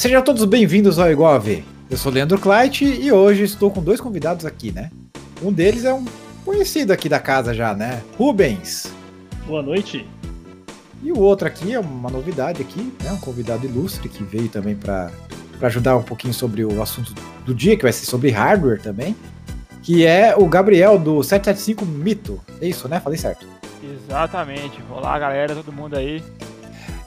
Sejam todos bem-vindos ao Igual a V. Eu sou Leandro Kleit e hoje estou com dois convidados aqui, né? Um deles é um conhecido aqui da casa já, né? Rubens. Boa noite. E o outro aqui é uma novidade aqui, né? Um convidado ilustre que veio também para ajudar um pouquinho sobre o assunto do dia, que vai ser sobre hardware também, que é o Gabriel do 775 Mito. É isso, né? Falei certo. Exatamente. Olá, galera, todo mundo aí.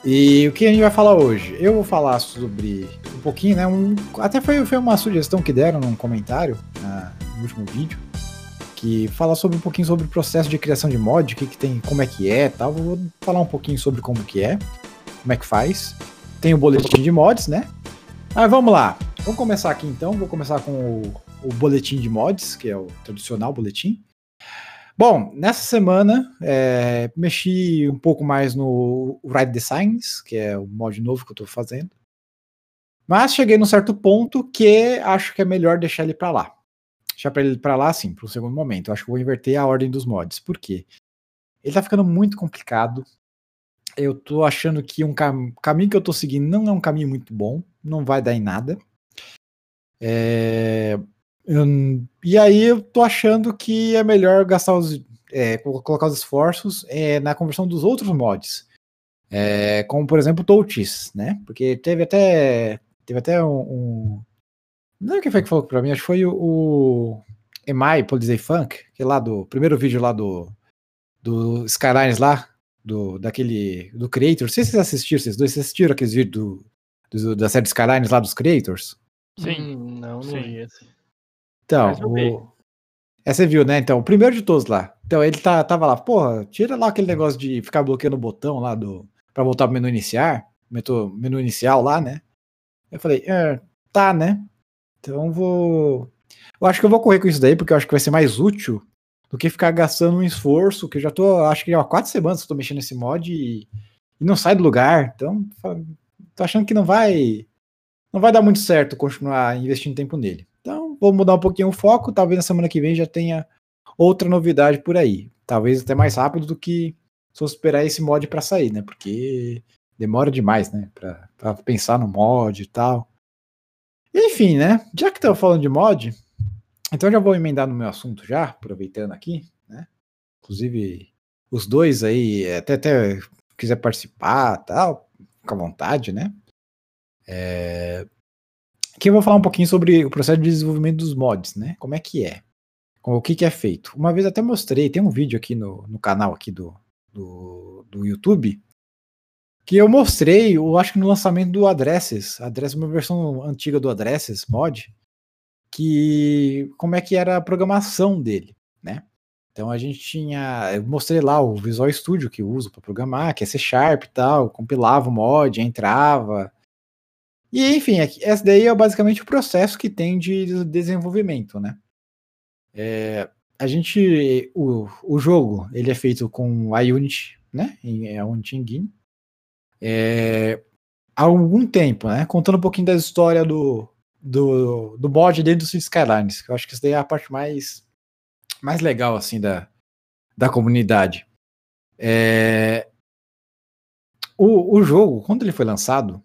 E o que a gente vai falar hoje? Eu vou falar sobre um pouquinho, né? Um, até foi, foi uma sugestão que deram num comentário na, no último vídeo. Que fala sobre um pouquinho sobre o processo de criação de mod, o que, que tem, como é que é tal. Vou falar um pouquinho sobre como que é, como é que faz. Tem o boletim de mods, né? Mas vamos lá. Vamos começar aqui então. Vou começar com o, o boletim de mods, que é o tradicional boletim. Bom, nessa semana é, mexi um pouco mais no Ride Designs, que é o mod novo que eu estou fazendo. Mas cheguei num certo ponto que acho que é melhor deixar ele para lá. Deixar para ele para lá, sim, para o segundo momento. Eu acho que vou inverter a ordem dos mods. Por quê? Ele tá ficando muito complicado. Eu tô achando que um cam caminho que eu tô seguindo não é um caminho muito bom. Não vai dar em nada. É, e aí eu tô achando que é melhor gastar os. É, colocar os esforços é, na conversão dos outros mods. É, como por exemplo o Touches, né? Porque teve até. Teve até um. um não sei quem foi que falou pra mim, acho que foi o, o Emai Polizei Funk, que é lá do primeiro vídeo lá do, do Skylines lá, do, daquele. do Creator. Não sei se vocês assistiram, vocês dois vocês assistiram aqueles vídeos do, do, da série Skylines lá dos Creators? Sim. Hum, não, não Sim. vi esse. Então, o... É, você viu, né? Então, o primeiro de todos lá. Então, ele tá, tava lá, porra, tira lá aquele negócio de ficar bloqueando o botão lá do. pra voltar pro menu iniciar. Menu, menu inicial lá, né? Eu falei, é, tá, né? Então vou. Eu acho que eu vou correr com isso daí, porque eu acho que vai ser mais útil do que ficar gastando um esforço, que eu já tô, acho que há quatro semanas que eu tô mexendo nesse mod e, e não sai do lugar. Então, tô achando que não vai. Não vai dar muito certo continuar investindo tempo nele. Vou mudar um pouquinho o foco. Talvez na semana que vem já tenha outra novidade por aí. Talvez até mais rápido do que se eu esperar esse mod para sair, né? Porque demora demais, né? Pra, pra, pensar no mod e tal. Enfim, né? Já que estamos falando de mod, então já vou emendar no meu assunto já, aproveitando aqui, né? Inclusive, os dois aí, até, até quiser participar tal, fica à vontade, né? É, Aqui eu vou falar um pouquinho sobre o processo de desenvolvimento dos mods, né? Como é que é? O que, que é feito? Uma vez até mostrei, tem um vídeo aqui no, no canal aqui do, do, do YouTube que eu mostrei, eu acho que no lançamento do Addresses, Addresses, uma versão antiga do Addresses mod, que como é que era a programação dele, né? Então a gente tinha, eu mostrei lá o Visual Studio que eu uso para programar, que é C Sharp e tal, compilava o mod, entrava, e, enfim, esse daí é basicamente o processo que tem de desenvolvimento, né? É, a gente, o, o jogo, ele é feito com a Unity, né? É a Unity Engine. É, há algum tempo, né? Contando um pouquinho da história do, do, do mod dentro do City Skylines, que eu acho que isso daí é a parte mais, mais legal, assim, da, da comunidade. É, o, o jogo, quando ele foi lançado?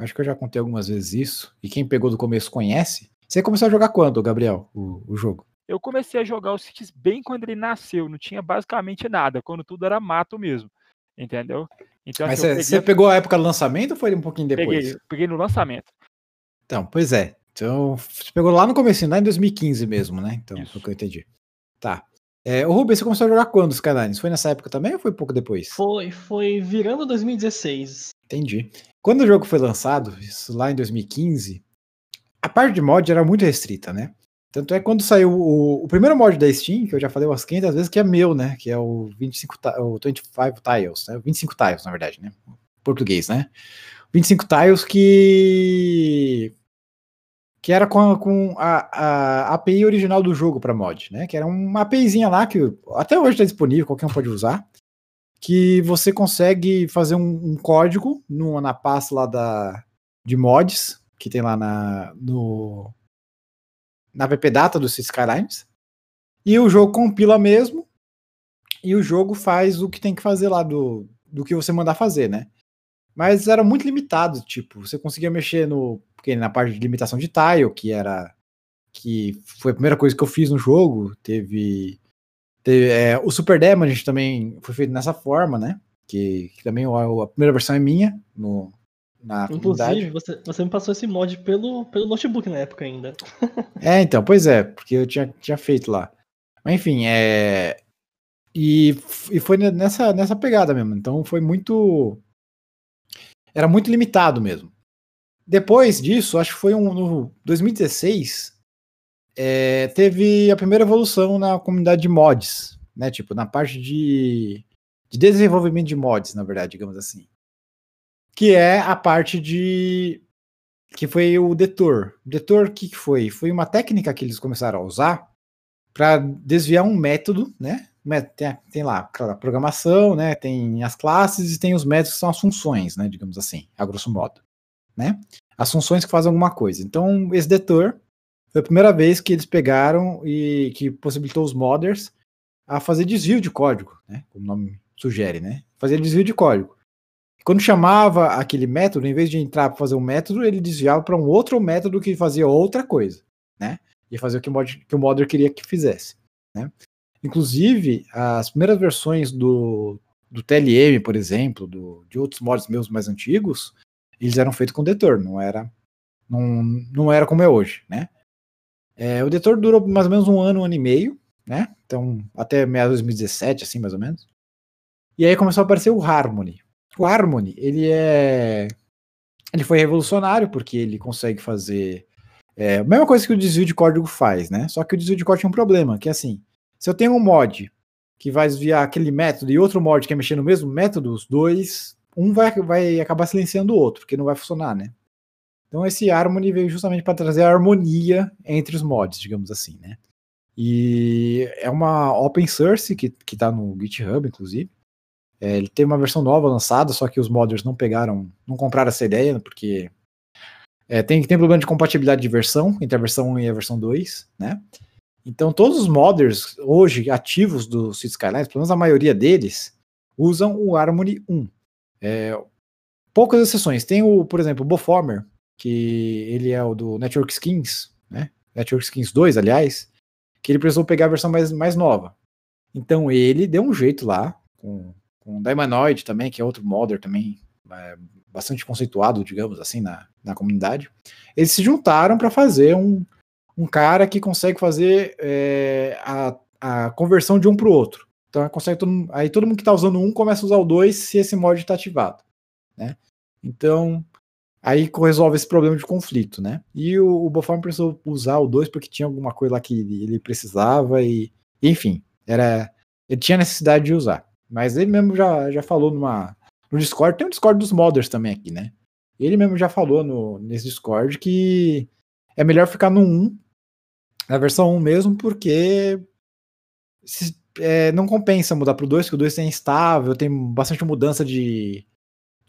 Acho que eu já contei algumas vezes isso. E quem pegou do começo conhece. Você começou a jogar quando, Gabriel, o, o jogo? Eu comecei a jogar o Cities bem quando ele nasceu. Não tinha basicamente nada. Quando tudo era mato mesmo. Entendeu? Então, Mas assim, você, pegou a época do lançamento ou foi um pouquinho depois? Peguei, peguei no lançamento. Então, pois é. Então, você pegou lá no começo, lá em 2015 mesmo, né? Então, Isso. foi o que eu entendi. Tá. É, o Rubens, você começou a jogar quando os canais? Foi nessa época também ou foi pouco depois? Foi, foi virando 2016. Entendi. Quando o jogo foi lançado, isso lá em 2015, a parte de mod era muito restrita, né? Tanto é quando saiu o, o, primeiro mod da Steam, que eu já falei umas 500 vezes, que é meu, né? Que é o 25, o 25 tiles, né? 25 tiles, na verdade, né? Português, né? 25 tiles que que era com, a, com a, a, API original do jogo para mod, né? Que era uma APIzinha lá que até hoje está disponível, qualquer um pode usar que você consegue fazer um, um código no, na pasta lá da, de mods, que tem lá na, no, na VPData do Skylines, e o jogo compila mesmo, e o jogo faz o que tem que fazer lá do, do que você mandar fazer, né? mas era muito limitado, tipo, você conseguia mexer no, na parte de limitação de tile, que era que foi a primeira coisa que eu fiz no jogo, teve, teve é, o Super Damage também foi feito nessa forma, né? Que, que também a, a, primeira versão é minha no na Inclusive, você, você me passou esse mod pelo, pelo notebook na época ainda. é, então, pois é, porque eu tinha, tinha feito lá. Mas enfim, é. E, e foi nessa, nessa pegada mesmo. Então foi muito. Era muito limitado mesmo. Depois disso, acho que foi um, no 2016, é, teve a primeira evolução na comunidade de mods, né? Tipo, na parte de, de desenvolvimento de mods, na verdade, digamos assim. Que é a parte de. que foi o Detor. O Detor, o que, que foi? Foi uma técnica que eles começaram a usar para desviar um método, né? Tem, tem lá a programação, né? Tem as classes e tem os métodos que são as funções, né? Digamos assim, a grosso modo, né? As funções que fazem alguma coisa. Então, esse detor foi a primeira vez que eles pegaram e que possibilitou os modders a fazer desvio de código, né? Como o nome sugere, né? Fazer desvio de código. quando chamava aquele método, em vez de entrar para fazer um método, ele desviava para um outro método que fazia outra coisa, né? Ia fazer o que o, mod, que o modder queria que fizesse, né? Inclusive, as primeiras versões do, do TLM, por exemplo, do, de outros mods meus mais antigos, eles eram feitos com detor, não era não, não era como é hoje, né? É, o detor durou mais ou menos um ano, um ano e meio, né? Então, até meados de 2017, assim, mais ou menos. E aí começou a aparecer o Harmony. O Harmony, ele é. Ele foi revolucionário porque ele consegue fazer. É, a mesma coisa que o desvio de código faz, né? Só que o desvio de código tem um problema, que é assim: se eu tenho um mod que vai desviar aquele método e outro mod que é mexer no mesmo método, os dois, um vai, vai acabar silenciando o outro, porque não vai funcionar, né? Então esse Harmony veio justamente para trazer a harmonia entre os mods, digamos assim, né? E é uma open source que, que tá no GitHub, inclusive. É, ele tem uma versão nova lançada, só que os modders não pegaram, não compraram essa ideia, porque é, tem, tem problema de compatibilidade de versão entre a versão 1 e a versão 2, né? Então, todos os modders hoje ativos do Cities Skylines, pelo menos a maioria deles, usam o Harmony 1. É, poucas exceções. Tem o, por exemplo, o Boformer, que ele é o do Network Skins, né? Network Skins 2, aliás, que ele precisou pegar a versão mais, mais nova. Então ele deu um jeito lá, com, com o Daimonoid também, que é outro modder também, é, bastante conceituado, digamos assim, na, na comunidade. Eles se juntaram para fazer um, um cara que consegue fazer é, a, a conversão de um para o outro. Então consegue todo, aí todo mundo que está usando um começa a usar o dois se esse mod está ativado, né? Então aí resolve esse problema de conflito, né? E o, o Boform precisou usar o dois porque tinha alguma coisa lá que ele precisava e, enfim, era ele tinha necessidade de usar. Mas ele mesmo já, já falou numa no Discord, tem um Discord dos modders também aqui, né? Ele mesmo já falou no, nesse Discord que é melhor ficar no 1 na versão 1 mesmo, porque se, é, não compensa mudar para o 2, porque o 2 tem instável, tem bastante mudança de,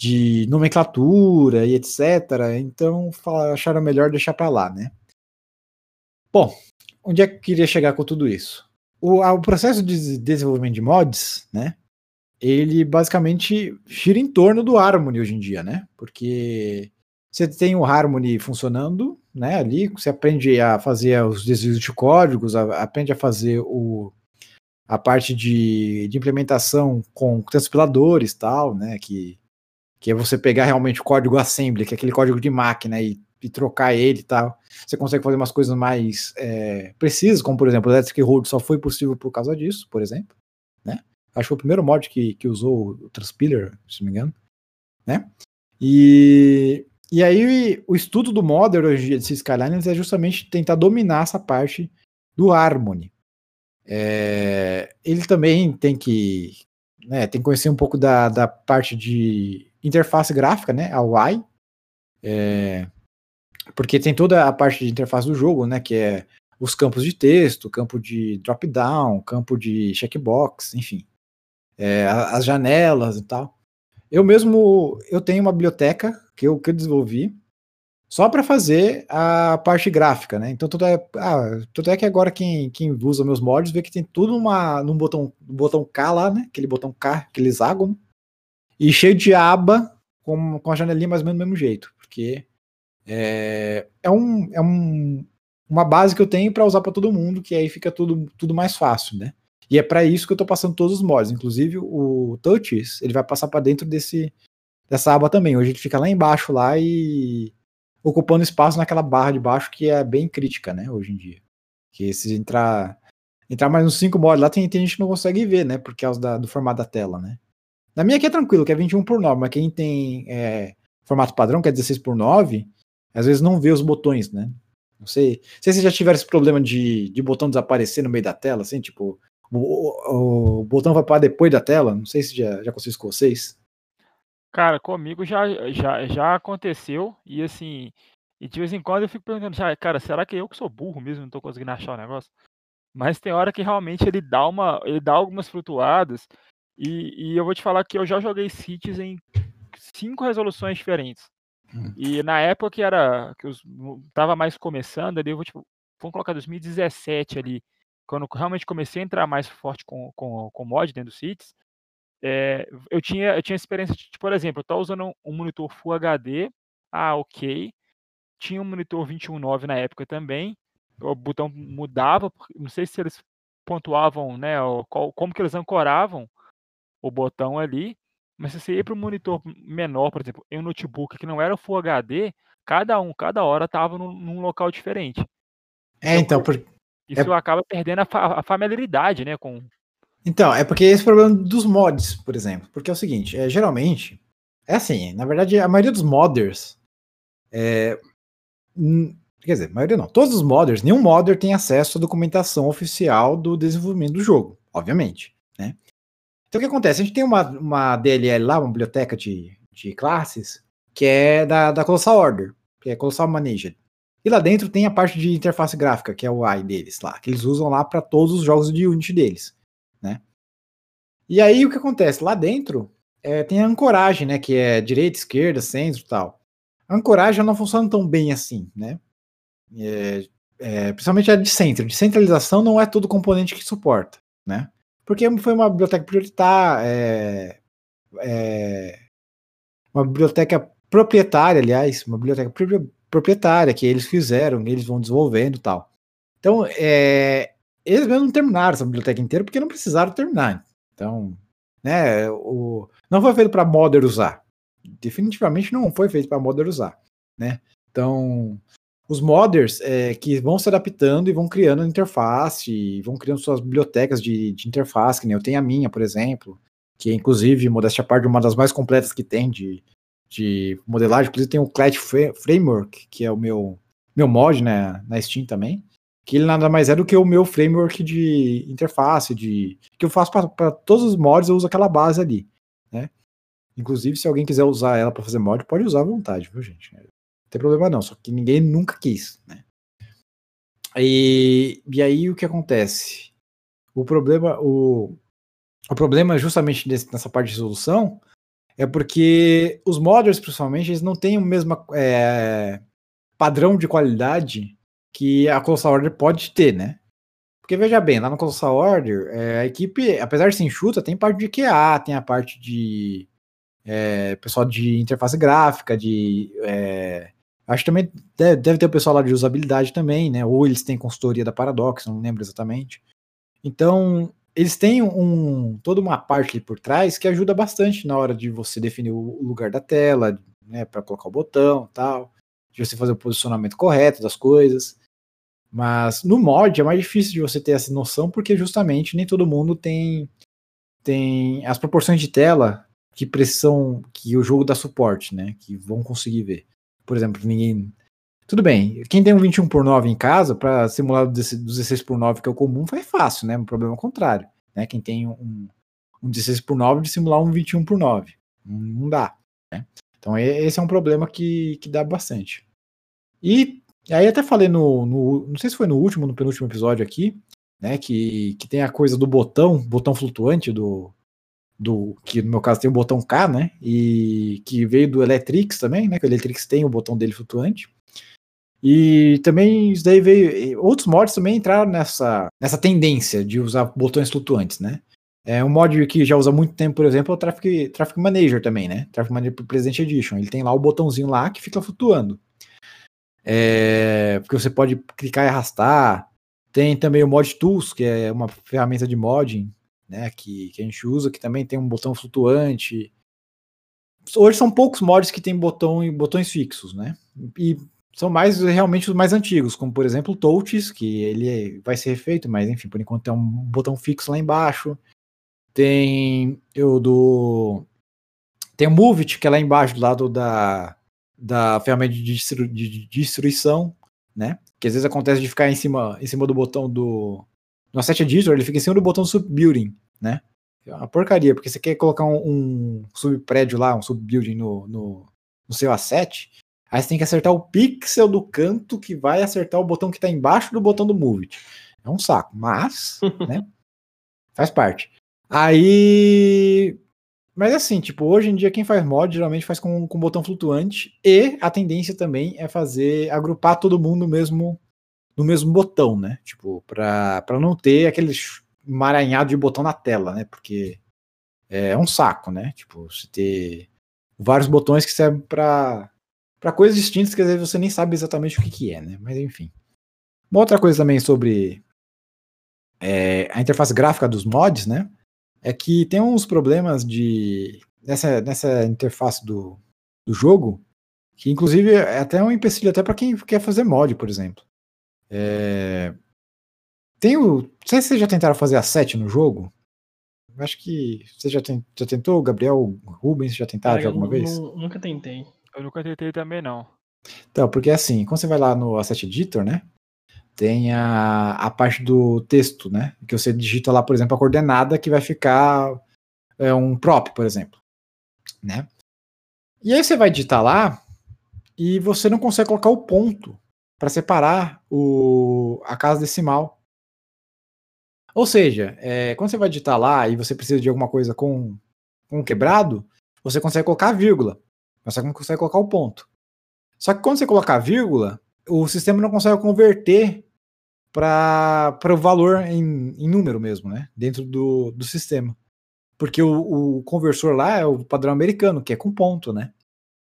de nomenclatura e etc. Então acharam melhor deixar para lá, né? Bom, onde é que eu queria chegar com tudo isso? O, o processo de desenvolvimento de mods, né? Ele basicamente gira em torno do Harmony hoje em dia, né? Porque você tem o Harmony funcionando, né? Ali você aprende a fazer os desvios de códigos, a, aprende a fazer o, a parte de, de implementação com transpiladores tal, né? Que, que é você pegar realmente o código assembly, que é aquele código de máquina e, e trocar ele e tal. Você consegue fazer umas coisas mais é, precisas, como por exemplo, o Electric Hold só foi possível por causa disso, por exemplo, né? Acho que foi o primeiro mod que, que usou o Transpiler, se não me engano, né? E, e aí, o estudo do Modern hoje de Skylines é justamente tentar dominar essa parte do Harmony. É, ele também tem que, né, tem que conhecer um pouco da, da parte de interface gráfica, né, a UI, é, porque tem toda a parte de interface do jogo, né, que é os campos de texto, campo de drop-down, campo de checkbox, enfim, é, as janelas e tal. Eu mesmo, eu tenho uma biblioteca que eu, que eu desenvolvi só para fazer a parte gráfica, né? Então tudo é, ah, tudo é que agora quem, quem usa meus mods vê que tem tudo numa, num botão, botão K lá, né? Aquele botão K, aquele hexágono, e cheio de aba com, com a janelinha mais ou menos do mesmo jeito, porque é, é, um, é um, uma base que eu tenho para usar para todo mundo, que aí fica tudo, tudo mais fácil, né? E é para isso que eu estou passando todos os mods, inclusive o Touches, ele vai passar para dentro desse dessa aba também. Hoje ele fica lá embaixo lá e ocupando espaço naquela barra de baixo que é bem crítica, né, hoje em dia. Que se entrar entrar mais uns 5 mods lá, tem, tem gente que não consegue ver, né, por causa da, do formato da tela, né. Na minha aqui é tranquilo, que é 21 por 9, mas quem tem é, formato padrão, que é 16 por 9, às vezes não vê os botões, né? Não sei, não sei se já tiveram esse problema de, de botão desaparecer no meio da tela, assim, tipo, o, o, o botão vai para depois da tela, não sei se já, já aconteceu isso com vocês. Cara, comigo já, já, já aconteceu, e assim, e de vez em quando eu fico perguntando, já, cara, será que eu que sou burro mesmo, não tô conseguindo achar o negócio? Mas tem hora que realmente ele dá uma, ele dá algumas flutuadas, e, e eu vou te falar que eu já joguei Cities em cinco resoluções diferentes. Hum. E na época que era que os, tava mais começando ali, eu vou tipo, vamos colocar 2017 ali, quando realmente comecei a entrar mais forte com, com, com mod dentro do Cities, é, eu tinha eu tinha experiência de, por exemplo, eu estava usando um monitor Full HD, ah, ok, tinha um monitor 21.9 na época também, o botão mudava, não sei se eles pontuavam, né, qual, como que eles ancoravam o botão ali, mas se você ia para um monitor menor, por exemplo, em um notebook que não era Full HD, cada um, cada hora estava num, num, local diferente. É, então, então por... isso é... acaba perdendo a, fa a, familiaridade, né, com... Então, é porque esse problema dos mods, por exemplo, porque é o seguinte, é, geralmente, é assim, na verdade, a maioria dos modders, é, quer dizer, a maioria não, todos os modders, nenhum modder tem acesso à documentação oficial do desenvolvimento do jogo, obviamente, né? Então o que acontece? A gente tem uma, uma DLL lá, uma biblioteca de, de classes, que é da, da Colossal Order, que é Colossal Managed. E lá dentro tem a parte de interface gráfica, que é o AI deles lá, que eles usam lá para todos os jogos de Unity deles, né? E aí o que acontece? Lá dentro é, tem a ancoragem, né? Que é direita, esquerda, centro tal. A ancoragem não funciona tão bem assim, né? É, é, principalmente a de centro. De centralização não é todo componente que suporta, né? Porque foi uma biblioteca prioritária, é, é, uma biblioteca proprietária, aliás, uma biblioteca proprietária que eles fizeram, eles vão desenvolvendo e tal. Então, é, eles mesmo não terminaram essa biblioteca inteira porque não precisaram terminar. Então, né, o, não foi feito para modder usar. Definitivamente não foi feito para modder usar, né? Então, os modders é, que vão se adaptando e vão criando interface, vão criando suas bibliotecas de, de interface, que nem eu tenho a minha, por exemplo, que é inclusive, modéstia à parte, uma das mais completas que tem de, de modelagem. Inclusive tem o Clat Framework, que é o meu, meu mod né, na Steam também, que ele nada mais é do que o meu framework de interface, de que eu faço para todos os mods, eu uso aquela base ali, né? Inclusive, se alguém quiser usar ela para fazer mod, pode usar à vontade, viu, gente? Tem problema não, só que ninguém nunca quis, né? E, e aí o que acontece? O problema, o, o problema justamente desse, nessa parte de resolução é porque os modders, principalmente, eles não têm o mesmo é, padrão de qualidade que a Colossal Order pode ter, né? Porque veja bem, lá no Colossal Order, é, a equipe, apesar de ser enxuta, tem parte de QA, tem a parte de é, pessoal de interface gráfica, de é, Acho que também deve, deve, ter o pessoal lá de usabilidade também, né? Ou eles têm consultoria da Paradox, não lembro exatamente. Então, eles têm um, toda uma parte por trás que ajuda bastante na hora de você definir o lugar da tela, né? Para colocar o botão tal, de você fazer o posicionamento correto das coisas. Mas no mod é mais difícil de você ter essa noção, porque justamente nem todo mundo tem, tem as proporções de tela que precisam que o jogo dá suporte, né? Que vão conseguir ver por exemplo, ninguém. Tudo bem, quem tem um 21 por 9 em casa, para simular o 16 por 9, que é o comum, foi fácil, né? Um problema contrário. Né? Quem tem um, um 16 por 9 de simular um 21 por 9. Não dá. Né? Então, esse é um problema que, que dá bastante. E aí, até falei no, no. Não sei se foi no último, no penúltimo episódio aqui, né? Que, que tem a coisa do botão, botão flutuante do, do que no meu caso tem o botão K, né? E que veio do Electrix também, né? Que o Electrix tem o botão dele flutuante. E também isso daí veio. Outros mods também entraram nessa, nessa tendência de usar botões flutuantes, né? É um mod que já usa muito tempo, por exemplo, é o Traffic, Traffic Manager também, né? Traffic Manager pro President Edition. Ele tem lá o botãozinho lá que fica flutuando. É, porque você pode clicar e arrastar. Tem também o Mod Tools, que é uma ferramenta de modding, né? Que, que a gente usa, que também tem um botão flutuante. Hoje são poucos mods que tem botão botões fixos, né? E são mais realmente os mais antigos, como por exemplo o Touches, que ele vai ser refeito, mas enfim, por enquanto tem um botão fixo lá embaixo. Tem o do. Tem o Movit, que é lá embaixo, do lado da, da ferramenta de, de destruição, né? Que às vezes acontece de ficar em cima, em cima do botão do. No Asset Editor, ele fica em cima do botão Subbuilding, né? É uma porcaria, porque você quer colocar um, um subprédio lá, um subbuilding no, no, no seu asset, aí você tem que acertar o pixel do canto que vai acertar o botão que está embaixo do botão do Move. É um saco, mas, né? Faz parte. Aí. Mas assim, tipo, hoje em dia quem faz mod geralmente faz com, com botão flutuante e a tendência também é fazer, agrupar todo mundo mesmo no mesmo botão, né? Tipo, para não ter aquele emaranhado de botão na tela, né? Porque é um saco, né? Tipo, você ter vários botões que servem para para coisas distintas que às vezes você nem sabe exatamente o que, que é, né? Mas enfim. Uma outra coisa também sobre é, a interface gráfica dos mods, né? é que tem uns problemas de nessa, nessa interface do, do jogo, que inclusive é até um empecilho até para quem quer fazer mod, por exemplo. É... Tem o. Não sei se vocês já tentaram fazer a 7 no jogo. Acho que você já, tem, já tentou, Gabriel, Rubens, já tentaram alguma vez? Nunca tentei. Eu nunca tentei também, não. Então, porque assim, quando você vai lá no Asset Editor, né? tem a, a parte do texto, né? Que você digita lá, por exemplo, a coordenada que vai ficar é, um prop, por exemplo, né? E aí você vai digitar lá e você não consegue colocar o ponto para separar o, a casa decimal. Ou seja, é, quando você vai digitar lá e você precisa de alguma coisa com, com quebrado, você consegue colocar a vírgula, mas você não consegue colocar o ponto. Só que quando você colocar a vírgula, o sistema não consegue converter para o valor em, em, número mesmo, né? Dentro do, do sistema. Porque o, o, conversor lá é o padrão americano, que é com ponto, né?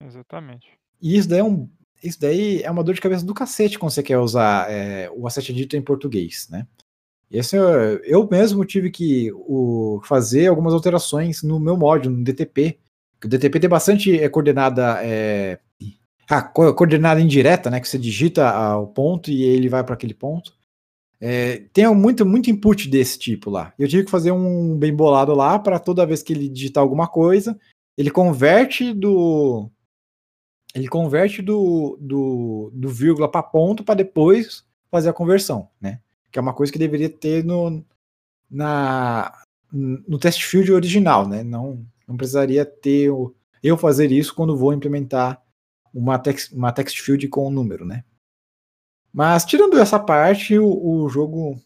Exatamente. E isso daí é, um, isso daí é uma dor de cabeça do cacete quando você quer usar é, o Asset Editor em português, né? Esse, eu mesmo tive que o, fazer algumas alterações no meu módulo, no DTP. O DTP tem bastante é, coordenada é, a coordenada indireta, né? Que você digita o ponto e ele vai para aquele ponto. É, tem muito, muito input desse tipo lá. Eu tive que fazer um bem bolado lá para toda vez que ele digitar alguma coisa, ele converte do. Ele converte do, do, do vírgula para ponto para depois fazer a conversão, né? Que é uma coisa que deveria ter no, na, no test field original, né? Não, não precisaria ter o, eu fazer isso quando vou implementar uma text, uma text field com um número, né? Mas tirando essa parte, o, o jogo.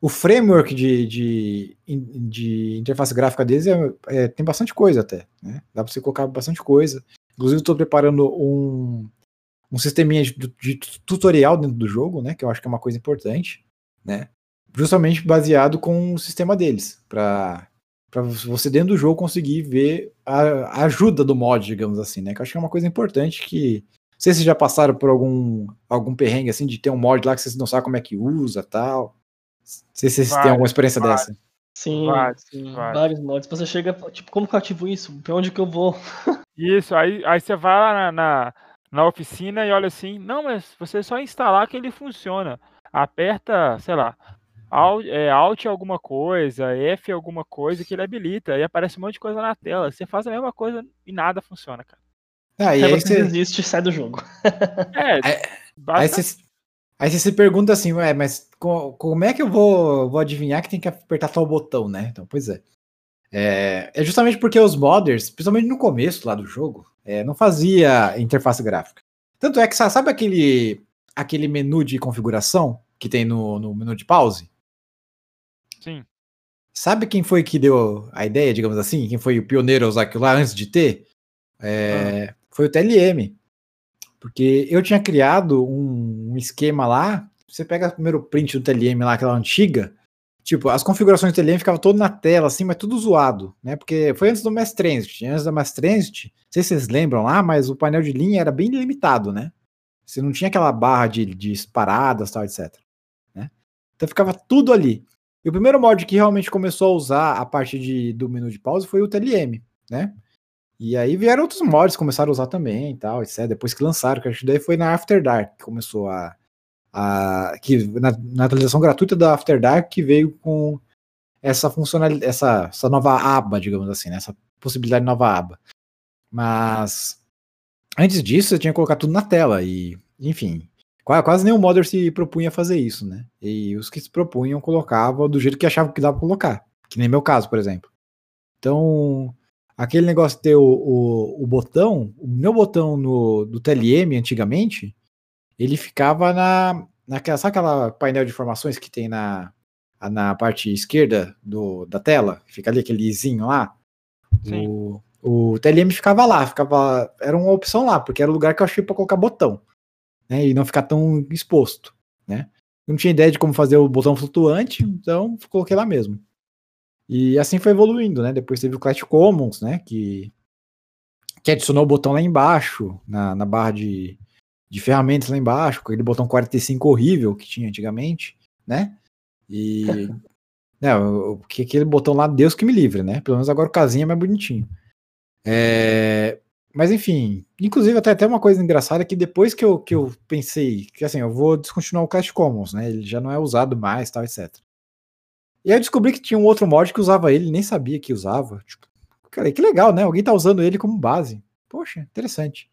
O framework de, de, de interface gráfica deles é, é, tem bastante coisa até. Né? Dá para você colocar bastante coisa. Inclusive, estou preparando um, um sisteminha de, de, tutorial dentro do jogo, né? Que eu acho que é uma coisa importante, né? Justamente baseado com o sistema deles, para para você dentro do jogo conseguir ver a, ajuda do mod, digamos assim, né? Que eu acho que é uma coisa importante que. Não sei se já passaram por algum, algum perrengue assim de ter um mod lá que vocês não sabem como é que usa tal. Não sei se vocês têm alguma experiência dessa. Sim, sim vários mods. Você chega, tipo, como que eu ativo isso? Pra onde que eu vou? Isso, aí, aí você vai lá na, na, na oficina e olha assim, não, mas você só instalar que ele funciona. Aperta, sei lá, Alt, é, Alt alguma coisa, F alguma coisa que ele habilita e aparece um monte de coisa na tela. Você faz a mesma coisa e nada funciona, cara. Ah, e aí, aí você desiste e sai do jogo. É, aí, aí, você, aí você se pergunta assim, ué, mas como é que eu vou, vou adivinhar que tem que apertar tal botão, né? Então, pois é. É, é justamente porque os modders, principalmente no começo lá do jogo, é, não fazia interface gráfica. Tanto é que, sabe aquele, aquele menu de configuração que tem no, no menu de pause? Sim. Sabe quem foi que deu a ideia, digamos assim? Quem foi o pioneiro a usar aquilo lá antes de ter? É, ah. Foi o TLM. Porque eu tinha criado um, um, esquema lá. Você pega o primeiro print do TLM lá, aquela antiga, Tipo, as configurações do TLM ficavam todo na tela, assim, mas tudo zoado, né? Porque foi antes do Mass Transit. Antes da Mass Transit, não sei se vocês lembram lá, mas o painel de linha era bem limitado, né? Você não tinha aquela barra de, de paradas, tal, etc. Né? Então ficava tudo ali. E o primeiro mod que realmente começou a usar a parte de, do menu de pausa foi o TLM, né? E aí vieram outros mods, começaram a usar também e tal, etc. Depois que lançaram, que acho que daí foi na After Dark que começou a. a que, na, na atualização gratuita da After Dark que veio com essa funcionalidade, essa, essa nova aba, digamos assim, né? essa possibilidade de nova aba. Mas antes disso, você tinha que colocar tudo na tela e, enfim, quase, nenhum modder se propunha a fazer isso, né? E os que se propunham colocavam do jeito que achavam que dava pra colocar, que nem meu caso, por exemplo. Então, aquele negócio de ter o, o, o, botão, o meu botão no, do TLM antigamente, ele ficava na, naquela, sabe aquela painel de informações que tem na, na parte esquerda do, da tela? Fica ali aquele izinho lá. Sim. O, o TLM ficava lá, ficava, era uma opção lá, porque era o lugar que eu achei para colocar botão, né, e não ficar tão exposto, né. Eu não tinha ideia de como fazer o botão flutuante, então coloquei lá mesmo. E assim foi evoluindo, né? Depois teve o Clash Commons, né? Que, que adicionou o botão lá embaixo, na, na barra de, de ferramentas lá embaixo, com aquele botão 45 horrível que tinha antigamente, né? E. né, que aquele botão lá, Deus que me livre, né? Pelo menos agora o casinha é mais bonitinho. É, mas enfim, inclusive até, até uma coisa engraçada que depois que eu, que eu pensei que assim, eu vou descontinuar o Clash Commons, né? Ele já não é usado mais, tal, etc. E aí eu descobri que tinha um outro mod que usava ele, nem sabia que usava. Tipo, cara, que legal, né? Alguém tá usando ele como base. Poxa, interessante.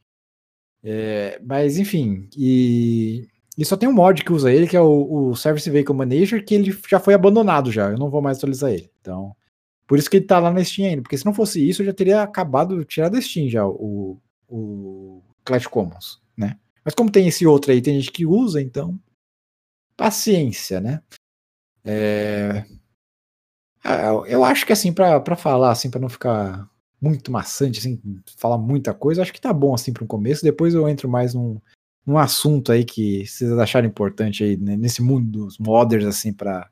É, mas enfim, e, e só tem um mod que usa ele, que é o, o Service Vehicle Manager, que ele já foi abandonado já. Eu não vou mais atualizar ele. Então, por isso que ele tá lá na Steam ainda. Porque se não fosse isso, eu já teria acabado, tirado da Steam já o, o Clash Commons, né? Mas como tem esse outro aí, tem gente que usa, então paciência, né? É, ah, eu acho que assim, para falar, assim, para não ficar muito maçante, assim, falar muita coisa, acho que tá bom assim para um começo. Depois eu entro mais num, num assunto aí que vocês acharem importante aí né, nesse mundo dos modders, assim, para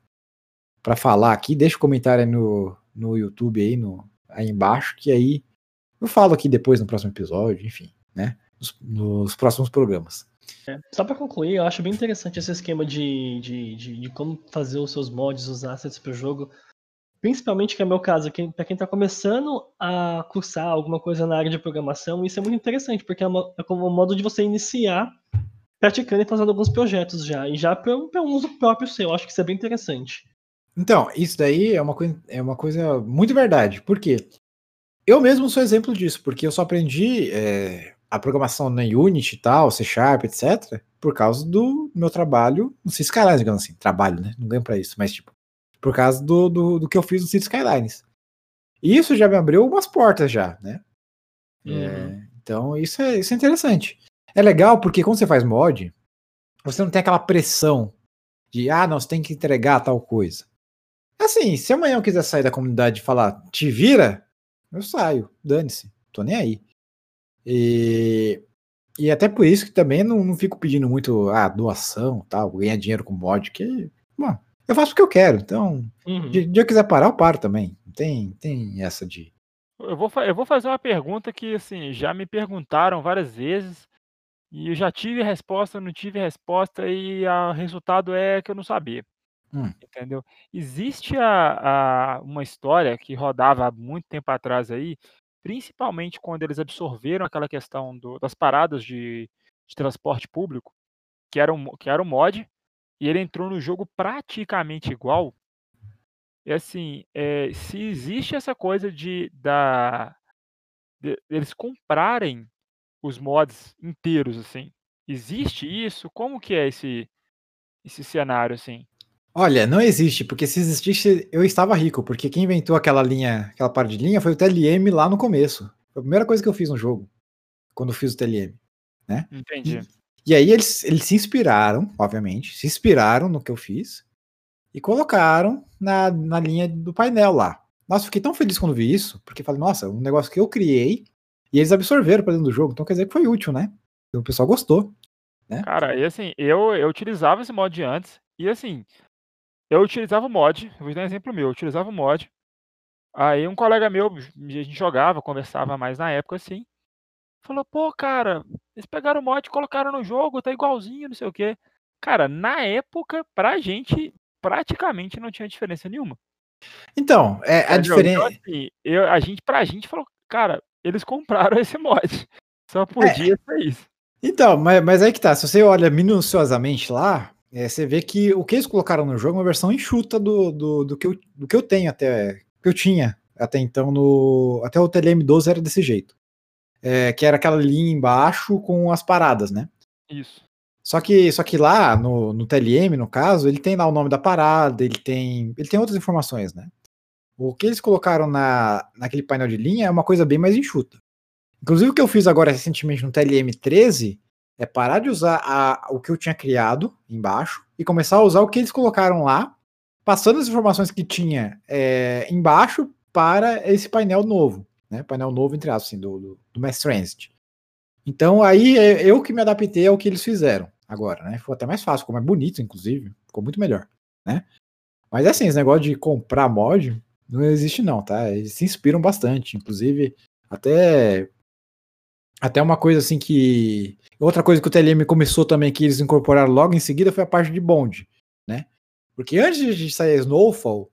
para falar aqui. Deixa o um comentário aí no, no YouTube aí, no, aí embaixo, que aí eu falo aqui depois no próximo episódio, enfim, né? Nos, nos próximos programas. É, só para concluir, eu acho bem interessante esse esquema de, de, de, de como fazer os seus mods, os assets para o jogo principalmente que é meu caso, que para quem está começando a cursar alguma coisa na área de programação, isso é muito interessante, porque é, uma, é como um modo de você iniciar praticando e fazendo alguns projetos já, e já para um, uso próprio seu, eu acho que isso é bem interessante. Então, isso daí é uma, coisa, é uma coisa muito verdade, porque eu mesmo sou exemplo disso, porque eu só aprendi é, a programação na Unity e tal, C Sharp, etc., por causa do meu trabalho no Cisco digamos assim, trabalho, né? Não ganho para isso, mas tipo, por causa do, do, do que eu fiz no City Skylines. E isso já me abriu algumas portas já, né? É, uhum. É, então isso é, isso é interessante. É legal porque quando você faz mod, você não tem aquela pressão de, ah, não, você tem que entregar tal coisa. Assim, se amanhã eu quiser sair da comunidade e falar, te vira, eu saio, dane-se, tô nem aí. E, e até por isso que também não, não fico pedindo muito ah, doação, tal, ganhar dinheiro com mod, que, eu faço o que eu quero. Então, uhum. de, de eu quiser parar, eu paro também. Tem, tem essa de. Eu vou, eu vou fazer uma pergunta que, assim, já me perguntaram várias vezes. E eu já tive resposta, não tive resposta, e o resultado é que eu não sabia. Hum. Entendeu? Existe a, a, uma história que rodava há muito tempo atrás aí, principalmente quando eles absorveram aquela questão do, das paradas de, de transporte público, que era, um, que era um mod, e ele entrou no jogo praticamente igual. E assim, é, se existe essa coisa de, da, de, eles comprarem os mods inteiros, assim, existe isso? Como que é esse, esse cenário, assim? Olha, não existe, porque se existisse, eu estava rico, porque quem inventou aquela linha, aquela parte de linha foi o TLM lá no começo. Foi a primeira coisa que eu fiz no jogo, quando eu fiz o TLM, né? Entendi. E aí eles, eles se inspiraram, obviamente, se inspiraram no que eu fiz e colocaram na, na linha do painel lá. Nossa, fiquei tão feliz quando vi isso, porque falei, nossa, um negócio que eu criei e eles absorveram para dentro do jogo, então quer dizer que foi útil, né? O pessoal gostou. Né? Cara, e assim, eu, eu utilizava esse mod antes, e assim, eu utilizava o mod, vou dar um exemplo meu, eu utilizava o mod. Aí um colega meu, a gente jogava, conversava mais na época assim. Falou, pô, cara, eles pegaram o mod, colocaram no jogo, tá igualzinho, não sei o quê. Cara, na época, pra gente, praticamente não tinha diferença nenhuma. Então, é a diferença. Então, assim, eu, a gente, pra gente, falou, cara, eles compraram esse mod. Só podia é. ser isso. Então, mas, mas aí que tá, se você olha minuciosamente lá, é, você vê que o que eles colocaram no jogo é uma versão enxuta do, do, do, que, eu, do que eu tenho até. que eu tinha até então no. Até o TLM12 era desse jeito é, que era aquela linha embaixo com as paradas, né? Isso. Só que, só que lá no, no TLM, no caso, ele tem lá o nome da parada, ele tem, ele tem outras informações, né? O que eles colocaram na, naquele painel de linha é uma coisa bem mais enxuta. Inclusive, o que eu fiz agora recentemente no TLM 13 é parar de usar a, o que eu tinha criado embaixo e começar a usar o que eles colocaram lá, passando as informações que tinha é, embaixo para esse painel novo né? Painel novo, entre aspas, assim, do, do, do Mass Transit. Então aí é eu que me adaptei ao que eles fizeram agora, né? Foi até mais fácil, ficou mais bonito, inclusive, ficou muito melhor, né? Mas assim, esse negócio de comprar mod não existe não, tá? Eles se inspiram bastante, inclusive até até uma coisa assim que outra coisa que o TLM começou também que eles incorporaram logo em seguida foi a parte de bond, né? Porque antes de sair Snowfall,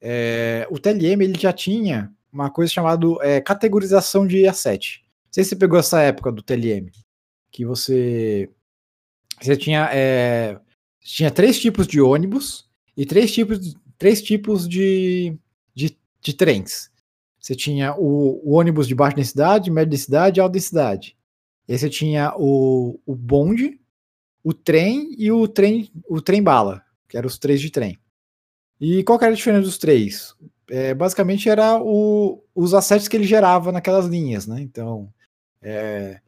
é, o TLM ele já tinha uma coisa chamada é, categorização de asset. Não sei se você pegou essa época do TLM, que você você tinha é, tinha três tipos de ônibus e três tipos três tipos de, de, de trens. Você tinha o, o, ônibus de baixa densidade, média densidade e alta densidade. E aí você tinha o, o bonde, o trem e o trem o trem bala, que eram os três de trem. E qual era a diferença dos três? É, basicamente era o, os assets que ele gerava naquelas linhas, né? Então, é,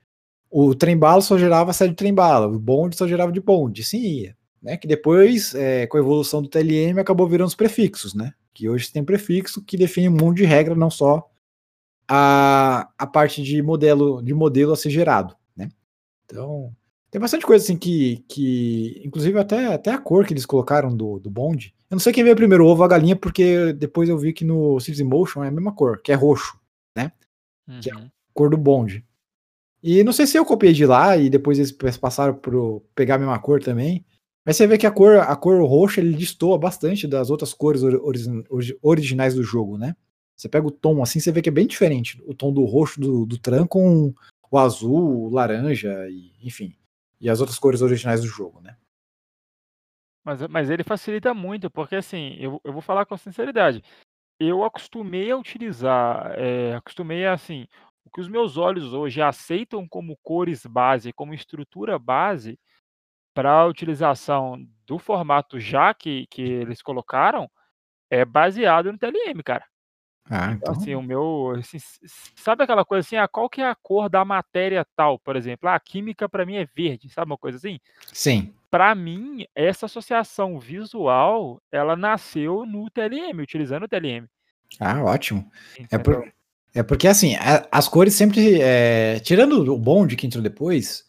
o trem-bala só gerava asset de trem-bala, o bonde só gerava de bonde, sim ia. Né? Que depois, é, com a evolução do TLM, acabou virando os prefixos, né? Que hoje tem prefixo que define um monte de regra, não só a, a parte de modelo, de modelo a ser gerado, né? Então, tem bastante coisa assim que, que inclusive até, até a cor que eles colocaram do, do bonde. Eu não sei quem veio primeiro, o ovo ou a galinha, porque depois eu vi que no Cities Motion é a mesma cor, que é roxo, né? Uhum. Que é a uhum. cor do bonde. E não sei se eu copiei de lá e depois eles passaram para pegar a mesma cor também. Mas você vê que a cor, a cor roxa ele destoa bastante das outras cores ori originais do jogo, né? Você pega o tom assim, você vê que é bem diferente. O tom do roxo do, do Tran com o azul, o laranja, e, enfim e as outras cores originais do jogo, né? Mas, mas ele facilita muito, porque assim, eu, eu vou falar com sinceridade. Eu acostumei a utilizar, é, acostumei a, assim, o que os meus olhos hoje aceitam como cores base, como estrutura base, para a utilização do formato já que, que eles colocaram, é baseado no TLM, cara. Ah, então. Assim, o meu. Assim, sabe aquela coisa assim, ah, qual que é a cor da matéria tal, por exemplo? Ah, a química para mim é verde, sabe uma coisa assim? Sim. Para mim, essa associação visual, ela nasceu no TLM, utilizando o TLM. Ah, ótimo. É, por, é porque assim, a, as cores sempre. É, tirando o bonde que entrou depois.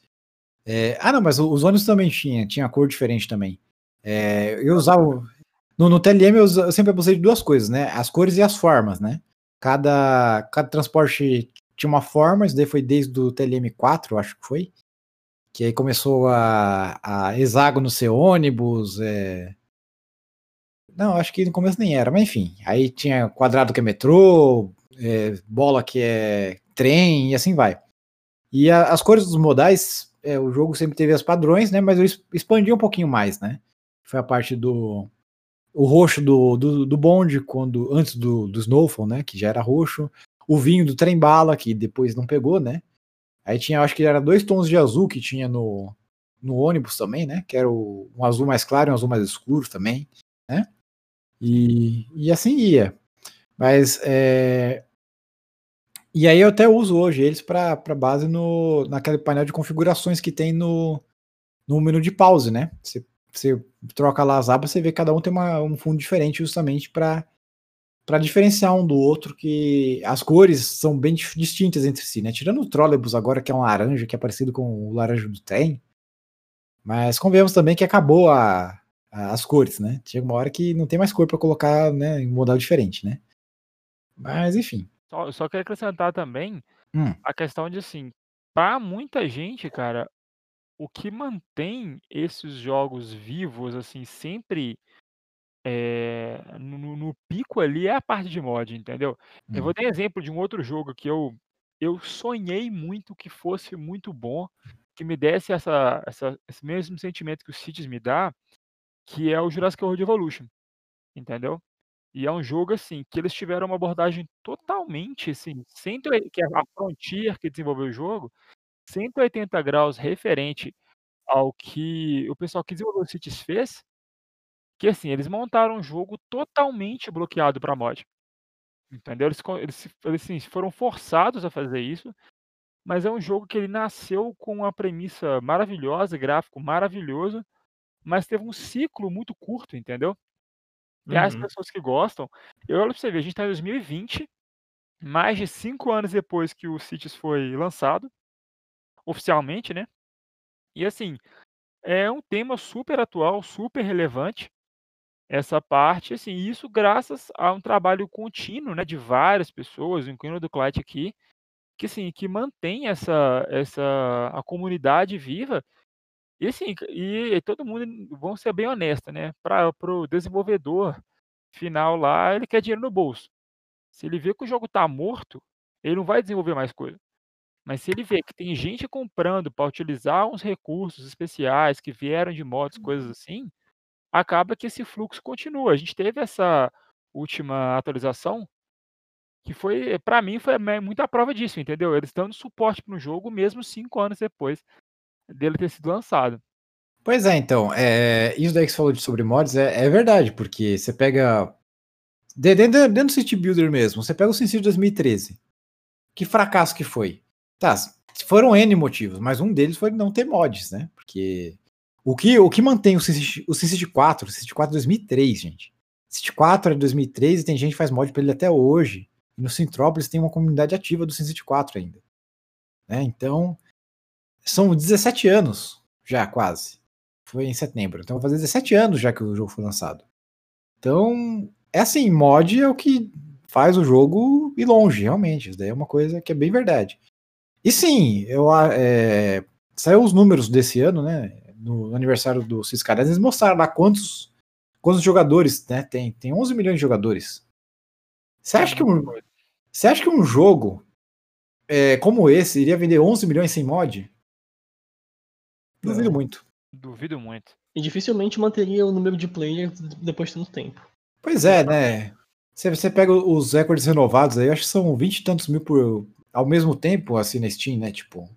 É, ah, não, mas os ônibus também tinha, tinha cor diferente também. É, eu usava. No, no TLM eu, eu sempre abusei de duas coisas, né? As cores e as formas, né? Cada, cada transporte tinha uma forma, isso daí foi desde o TLM 4, acho que foi. Que aí começou a, a hexágono ser ônibus. É... Não, acho que no começo nem era, mas enfim. Aí tinha quadrado que é metrô, é, bola que é trem e assim vai. E a, as cores dos modais, é, o jogo sempre teve as padrões, né? Mas eu expandi um pouquinho mais, né? Foi a parte do, o roxo do, do, do bonde, quando antes do, do Snowfall, né? Que já era roxo. O vinho do trem bala, que depois não pegou, né? Aí tinha, acho que era dois tons de azul que tinha no, no ônibus também, né? Que era o, um azul mais claro e um azul mais escuro também, né? E, e assim ia. Mas é, e aí eu até uso hoje eles para base no naquele painel de configurações que tem no, no menu de pause, né? Você você troca lá as abas, você vê que cada um tem uma, um fundo diferente justamente para para diferenciar um do outro, que as cores são bem distintas entre si, né? Tirando o trolebus agora, que é um laranja, que é parecido com o laranja do trem. Mas convenhamos também que acabou a, as cores, né? Chega uma hora que não tem mais cor para colocar, né, em um modal diferente, né? Mas enfim. Só, só quero acrescentar também Hum. a questão de assim, para muita gente, cara, o que mantém esses jogos vivos, assim, sempre eh, no, no pico ali é a parte de mod, entendeu? Eu Hum. vou dar exemplo de um outro jogo que eu, eu sonhei muito que fosse muito bom, que me desse essa, essa, esse mesmo sentimento que o Cities me dá, que é o Jurassic World Evolution, entendeu? E é um jogo, assim, que eles tiveram uma abordagem totalmente, assim, 180 que é a Frontier que desenvolveu o jogo, 180 graus referente ao que o pessoal que desenvolveu o Cities fez, que assim, eles montaram um jogo totalmente bloqueado para mod. Entendeu? Eles eles eles, assim, foram forçados a fazer isso, mas é um jogo que ele nasceu com uma premissa maravilhosa, gráfico maravilhoso, mas teve um ciclo muito curto, entendeu? E as Uhum. pessoas que gostam eu olho pra você ver, a gente tá em 2020, mais de 5 anos depois que o Cities foi lançado, oficialmente, né. E assim, é um tema super atual, super relevante, essa parte, assim, isso graças a um trabalho contínuo, né, de várias pessoas, incluindo o do Clyde aqui, que assim, que mantém essa essa a comunidade viva. E assim, e todo mundo, vamos ser bem honesto, né, para o desenvolvedor final lá, ele quer dinheiro no bolso. Se ele vê que o jogo tá morto, ele não vai desenvolver mais coisa. Mas se ele vê que tem gente comprando para utilizar uns recursos especiais que vieram de mods, coisas assim, acaba que esse fluxo continua. A gente teve essa última atualização que foi pra mim foi muita prova disso, entendeu? Eles dando suporte para um jogo mesmo 5 anos depois dele ter sido lançado. Pois é, então, eh, isso daí que você falou de sobre mods é é verdade, porque você pega de de de dentro do City Builder mesmo, você pega o SimCity 2013, que fracasso que foi. Tá, foram N motivos, mas um deles foi não ter mods, né, porque o que o que mantém o SimCity o SimCity 4, o SimCity 4 é 2003, gente. SimCity 4 é de 2003 e tem gente que faz mod pra ele até hoje, e no Sintrópolis tem uma comunidade ativa do SimCity 4 ainda. Né, então, são 17 anos já quase. Foi em setembro, então vai fazer 17 anos já que o jogo foi lançado. Então, é assim, mod é o que faz o jogo ir longe, realmente, isso daí é uma coisa que é bem verdade. E sim, eu eh, saiu os números desse ano, né, no aniversário do Skylines, eles mostraram lá quantos quantos jogadores, né, tem, tem 11.000.000 de jogadores. Você É acha que um você acha que um jogo, eh, como esse iria vender 11.000.000 sem mod? Duvido Não. muito. Duvido muito. E dificilmente manteria o número de players depois de tanto tempo. Pois é, né, você você pega os recordes renovados aí, acho que são 20 e tantos mil por ao mesmo tempo, assim, na Steam, né, tipo,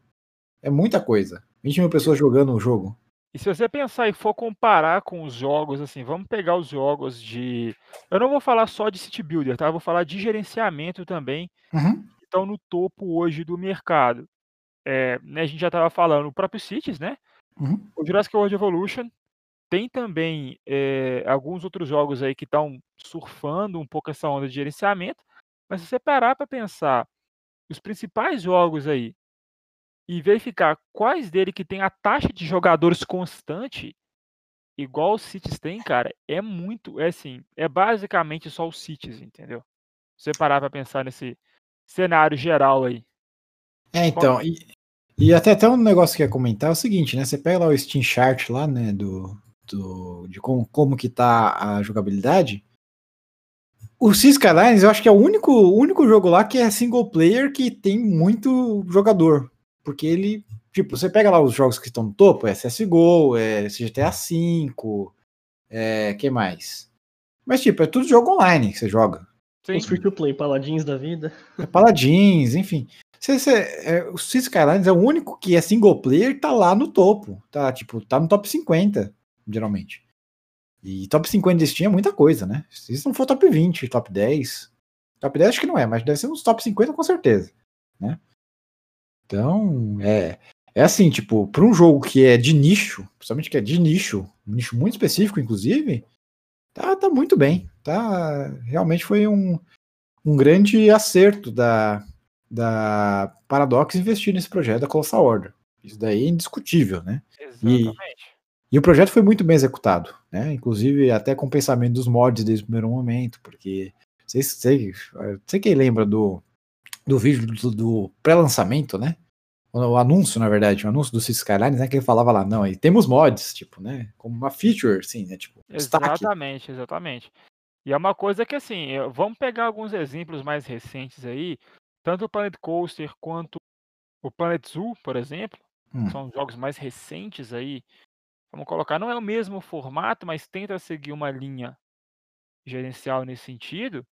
é muita coisa. 20.000 pessoas jogando o jogo. E se você pensar e for comparar com os jogos, assim, vamos pegar os jogos de eu não vou falar só de City Builder, tá, eu vou falar de gerenciamento também, Uhum. que estão no topo hoje do mercado. Eh, né, a gente já estava falando o próprio Cities, né, Uhum. o Jurassic World Evolution, tem também, eh, alguns outros jogos aí que estão surfando um pouco essa onda de gerenciamento, mas se você parar pra pensar, os principais jogos aí, e verificar quais dele que tem a taxa de jogadores constante, igual o Cities tem, cara, é muito é assim, é basicamente só o Cities, entendeu? Se você parar pra pensar nesse cenário geral aí. É, então, e e até até um negócio que eu ia comentar é o seguinte, né, você pega lá o Steam Chart lá, né, do do de como como que tá a jogabilidade o Cities Skylines eu acho que é o único único jogo lá que é single player que tem muito jogador, porque ele tipo, você pega lá os jogos que estão no topo, é CSGO, é GTA V, eh, que mais? Mas tipo, é tudo jogo online que você joga. Sim. Os free to play, paladins da vida. É Paladins, enfim. Você, você, é, o Cities Skylines é o único que é single player e tá lá no topo. Tá, tipo, tá no top 50, geralmente. E top 50 de Steam é muita coisa, né? Se isso não for top 20, top 10. Top 10 acho que não é, mas deve ser uns top 50 com certeza, né? Então, é. É assim, tipo, para um jogo que é de nicho, principalmente que é de nicho, um nicho muito específico, inclusive, tá, tá muito bem. Tá, realmente foi um, um grande acerto da, da Paradox investir nesse projeto da Colossal Order. Isso daí é indiscutível, né? Exatamente. E o projeto foi muito bem executado, né? Inclusive até com o pensamento dos mods desde o primeiro momento, porque sei, sei, sei quem lembra do, do vídeo do, do pré-lançamento, né? O anúncio, na verdade, o anúncio do Cities Skylines, né? Que ele falava lá, não, e temos mods, tipo, né? Como uma feature, assim, né? Tipo, exatamente, destaque. exatamente. E é uma coisa que, assim, vamos pegar alguns exemplos mais recentes aí, tanto o Planet Coaster quanto o Planet Zoo, por exemplo, hum. são jogos mais recentes aí. Vamos colocar, não é o mesmo formato, mas tenta seguir uma linha gerencial nesse sentido.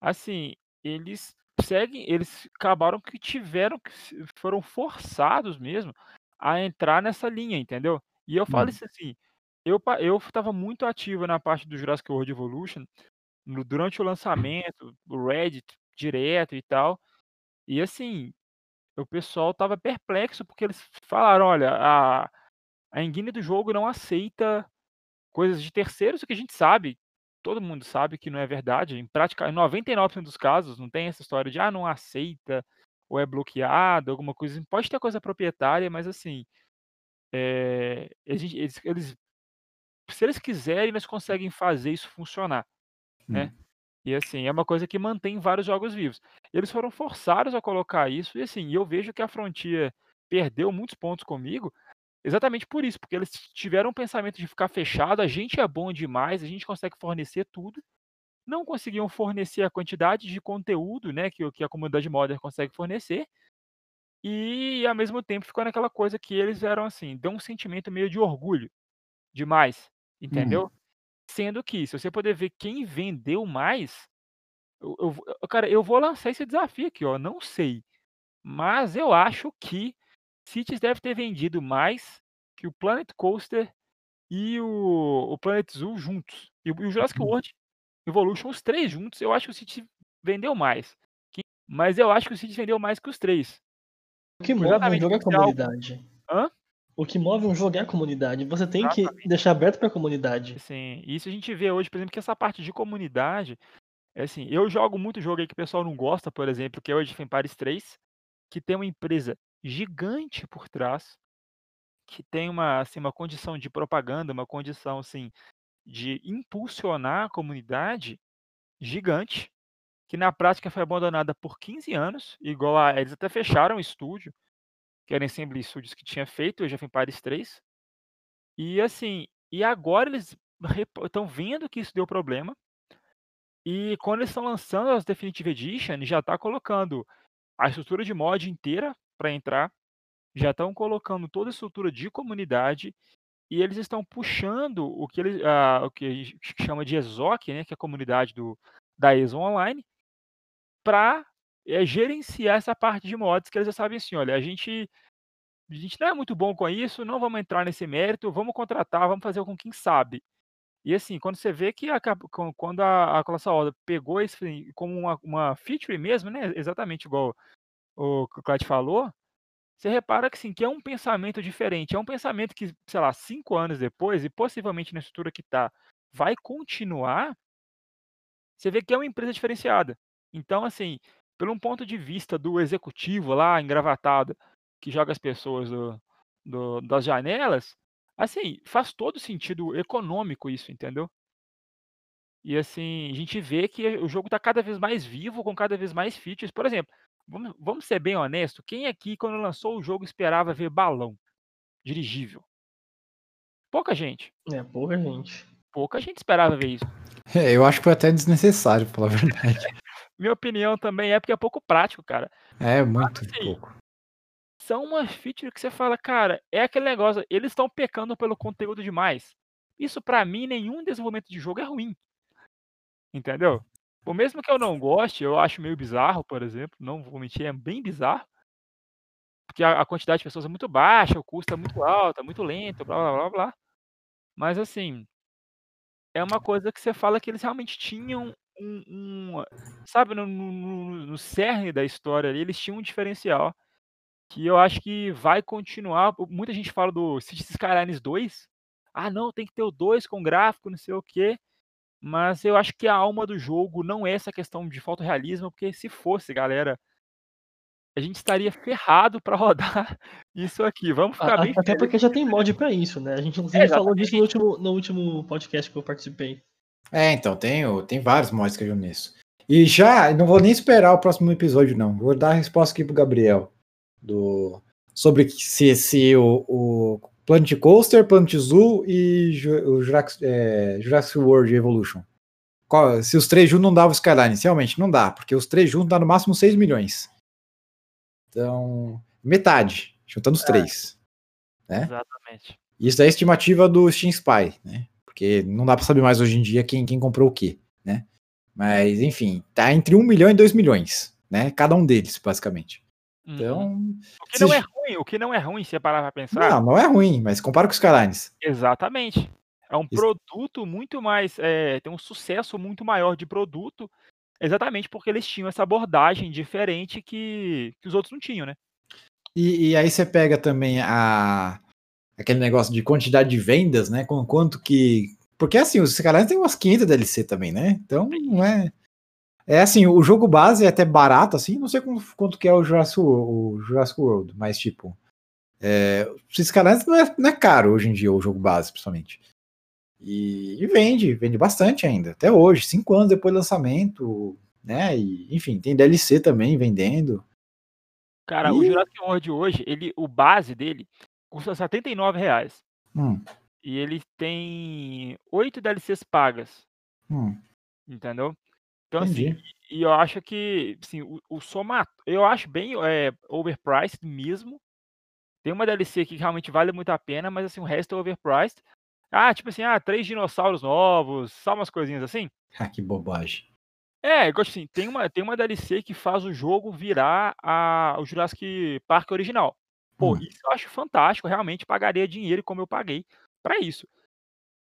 Assim, eles seguem, eles acabaram que tiveram que foram forçados mesmo a entrar nessa linha, entendeu? E eu falo hum. isso assim, eu eu estava muito ativo na parte do Jurassic World Evolution, no durante o lançamento, o Reddit direto e tal. E assim, o pessoal estava perplexo, porque eles falaram: "Olha, a a engine do jogo não aceita coisas de terceiros", o que a gente sabe, todo mundo sabe que não é verdade, em prática em 99% dos casos não tem essa história de: "Ah, não aceita", ou é bloqueado, alguma coisa. Pode ter coisa proprietária, mas assim, eh, eles eles se eles quiserem, eles conseguem fazer isso funcionar, né. Hum. E assim, é uma coisa que mantém vários jogos vivos. Eles foram forçados a colocar isso, e assim, eu vejo que a Frontier perdeu muitos pontos comigo, exatamente por isso, porque eles tiveram um pensamento de ficar fechado, a gente é bom demais, a gente consegue fornecer tudo, não conseguiam fornecer a quantidade de conteúdo, né, que, que a comunidade modern consegue fornecer, e ao mesmo tempo ficou naquela coisa que eles eram assim, deu um sentimento meio de orgulho demais, entendeu? Hum. Sendo que, se você poder ver quem vendeu mais, eu eu cara, eu vou lançar esse desafio aqui, ó, não sei, mas eu acho que Cities deve ter vendido mais que o Planet Coaster e o o Planet Zoo juntos. E o Jurassic uhum. World Evolution, os 3 juntos, eu acho que o Cities vendeu mais. Que mas eu acho que o Cities vendeu mais que os 3. O que move um jogo é a comunidade. Hã? O que move um jogo é a comunidade. Você tem Exatamente. que deixar aberto para a comunidade. Sim, isso a gente vê hoje, por exemplo, que essa parte de comunidade, é assim, eu jogo muito jogo aí que o pessoal não gosta, por exemplo, que é o Age of Empires 3, que tem uma empresa gigante por trás, que tem uma, assim, uma condição de propaganda, uma condição assim de impulsionar a comunidade gigante, que na prática foi abandonada por 15 anos, igual a eles até fecharam o estúdio, que era Ensemble Studios que tinha feito o Age of Empires 3. E assim, e agora eles estão vendo que isso deu problema. E quando eles estão lançando as Definitive Edition, já está colocando a estrutura de mod inteira para entrar, já estão colocando toda a estrutura de comunidade e eles estão puxando o que eles, ah, o que a gente chama de ESOC, né, que é a comunidade do da ESO Online, para é, gerenciar essa parte de mods que eles já sabem assim, olha, a gente a gente não é muito bom com isso, não vamos entrar nesse mérito, vamos contratar, vamos fazer com quem sabe. E assim, quando você vê que a, quando a, a Colossal pegou isso como uma, uma feature mesmo, né? Exatamente igual o que o Clyde falou, você repara que sim, que é um pensamento diferente. É um pensamento que, sei lá, cinco anos depois, e possivelmente na estrutura que está, vai continuar. Você vê que é uma empresa diferenciada. Então, assim, pelo um ponto de vista do executivo lá, engravatado, que joga as pessoas do, do, das janelas, assim, faz todo sentido econômico isso, entendeu? E assim, a gente vê que o jogo está cada vez mais vivo, com cada vez mais features. Por exemplo, vamos, vamos ser bem honesto, quem aqui, quando lançou o jogo, esperava ver balão dirigível? Pouca gente. É, pouca gente. Pouca gente esperava ver isso. É, eu acho que foi até desnecessário, pela verdade. Minha opinião também é porque é pouco prático, cara. É, muito assim, pouco. São uma feature que você fala, cara, é aquele negócio, eles estão pecando pelo conteúdo demais. Isso para mim, nenhum desenvolvimento de jogo é ruim. Entendeu? Por mesmo que eu não goste, eu acho meio bizarro, por exemplo, não vou mentir, é bem bizarro. Porque a, a quantidade de pessoas é muito baixa, o custo é muito alto, é muito lento, blá blá blá blá. Mas assim, é uma coisa que você fala que eles realmente tinham um, um sabe, no, no, no cerne da história ali, eles tinham um diferencial que eu acho que vai continuar. Muita gente fala do Cities Skylines 2. Ah, não, tem que ter o 2 com gráfico, não sei o quê. Mas eu acho que a alma do jogo não é essa questão de fotorrealismo, porque se fosse, galera, a gente estaria ferrado para rodar isso aqui. Vamos ficar A- bem Até porque já tem mod pra isso, né? A gente inclusive Exatamente. falou disso no último, no último podcast que eu participei. É, então, tem, o- tem vários mods que eu nisso. E já, não vou nem esperar o próximo episódio, não. Vou dar a resposta aqui pro Gabriel. Do, sobre se, se o, o Planet Coaster, Planet Zoo e o Jurassic, é, Jurassic World Evolution. Qual- se os três juntos não davam Skyline, realmente não dá, porque os três juntos dá no máximo 6 milhões. Então, metade, juntando os três. né? Exatamente. Isso é a estimativa do Steam Spy, né? Porque não dá pra saber mais hoje em dia quem, quem comprou o quê, né? Mas, enfim, tá entre 1 milhão e 2 milhões, né? Cada um deles, basicamente. Uhum. Então, o que não é ruim, o que não é ruim, se você parar pra pensar, não, não é ruim, mas compara com os Skylines. exatamente. É um Isso. produto muito mais, é, tem um sucesso muito maior de produto, exatamente porque eles tinham essa abordagem diferente que, que os outros não tinham, né? E, e aí você pega também a aquele negócio de quantidade de vendas, né? Com quanto que. Porque assim, os Skylines tem umas 500 DLC também, né? Então, não é. É assim, o jogo base é até barato, assim, não sei quanto, quanto que é o Jurassic, o Jurassic World, mas tipo. É, os Skylines não é, não é caro hoje em dia, o jogo base, principalmente. E, e vende, vende bastante ainda, até hoje, cinco anos depois do lançamento, né? E, enfim, tem DLC também vendendo. Cara, o E- Jurassic World hoje, ele, o base dele custa 79 reais. Hum, E ele tem oito DLCs pagas, hum, entendeu? Então, assim, entendi. e eu acho que, assim, o, o soma, eu acho bem é, overpriced mesmo. Tem uma DLC aqui que realmente vale muito a pena, mas assim, o resto é overpriced. Ah, tipo assim, ah, três dinossauros novos, só umas coisinhas assim. Ah, que bobagem. É, eu gosto assim, tem uma, tem uma DLC que faz o jogo virar a, o Jurassic Park original. Pô, Hum. isso eu acho fantástico, realmente pagaria dinheiro como eu paguei pra isso.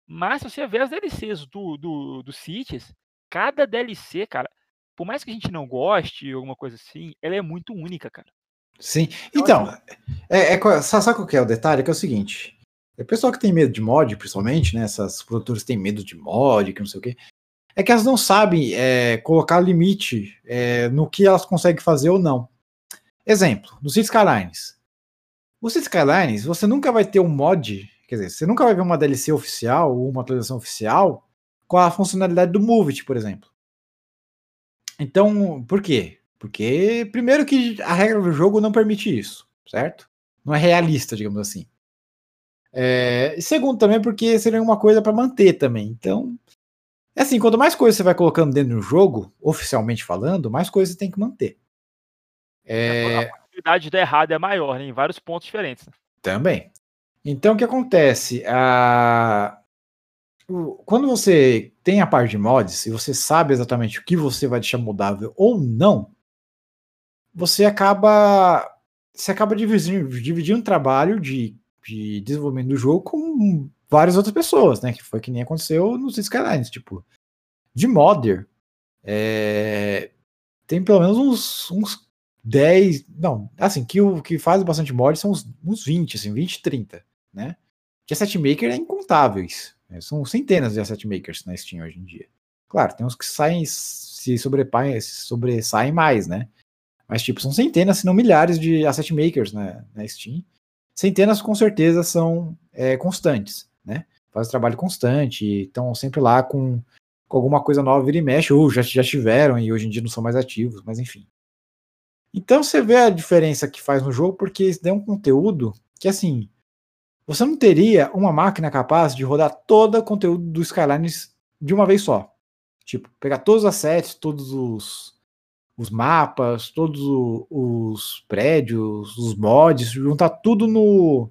Mas se você vê as DLCs do, do, do Cities, cada DLC, cara, por mais que a gente não goste, alguma coisa assim, ela é muito única, cara. Sim. Então, é, é, qual- sabe, qual que é o detalhe? Que é o seguinte. O pessoal que tem medo de mod, principalmente, né? Essas produtoras têm medo de mod, que não sei o quê. É que elas não sabem é, colocar limite é, no que elas conseguem fazer ou não. Exemplo, no Cities Skylines. O Cities Skylines, você nunca vai ter um mod, quer dizer, você nunca vai ver uma DLC oficial ou uma atualização oficial com a funcionalidade do Move It, por exemplo. Então, por quê? Porque, primeiro, que a regra do jogo não permite isso, certo? Não é realista, digamos assim. É, e segundo, também, porque seria uma coisa para manter também. Então, é assim, quanto mais coisa você vai colocando dentro do jogo, oficialmente falando, mais coisa você tem que manter. É, A possibilidade de dar errado é maior, né, em vários pontos diferentes. né? Também. Então, o que acontece? A... Quando você tem a parte de mods e você sabe exatamente o que você vai deixar mudável ou não, você acaba você acaba dividindo, dividindo o trabalho de, de desenvolvimento do jogo com várias outras pessoas, né? Que foi que nem aconteceu nos Skylines, tipo, de modder, é, tem pelo menos uns, uns 10, não, assim, que o que faz bastante mod são uns, uns 20, assim, 20, 30, né? De asset maker é incontáveis? São centenas de asset makers na Steam hoje em dia. Claro, tem uns que saem, se se sobressaem mais, né? Mas, tipo, são centenas, se não milhares de asset makers na, na Steam. Centenas, com certeza, são é, constantes, né? Fazem trabalho constante estão sempre lá com, com alguma coisa nova, vira e mexe, ou já, já tiveram e hoje em dia não são mais ativos, mas enfim. Então você vê a diferença que faz no jogo, porque isso é um conteúdo que, assim, você não teria uma máquina capaz de rodar todo o conteúdo do Skylines de uma vez só. Tipo, pegar todos os assets, todos os, os mapas, todos os prédios, os mods, juntar tudo no,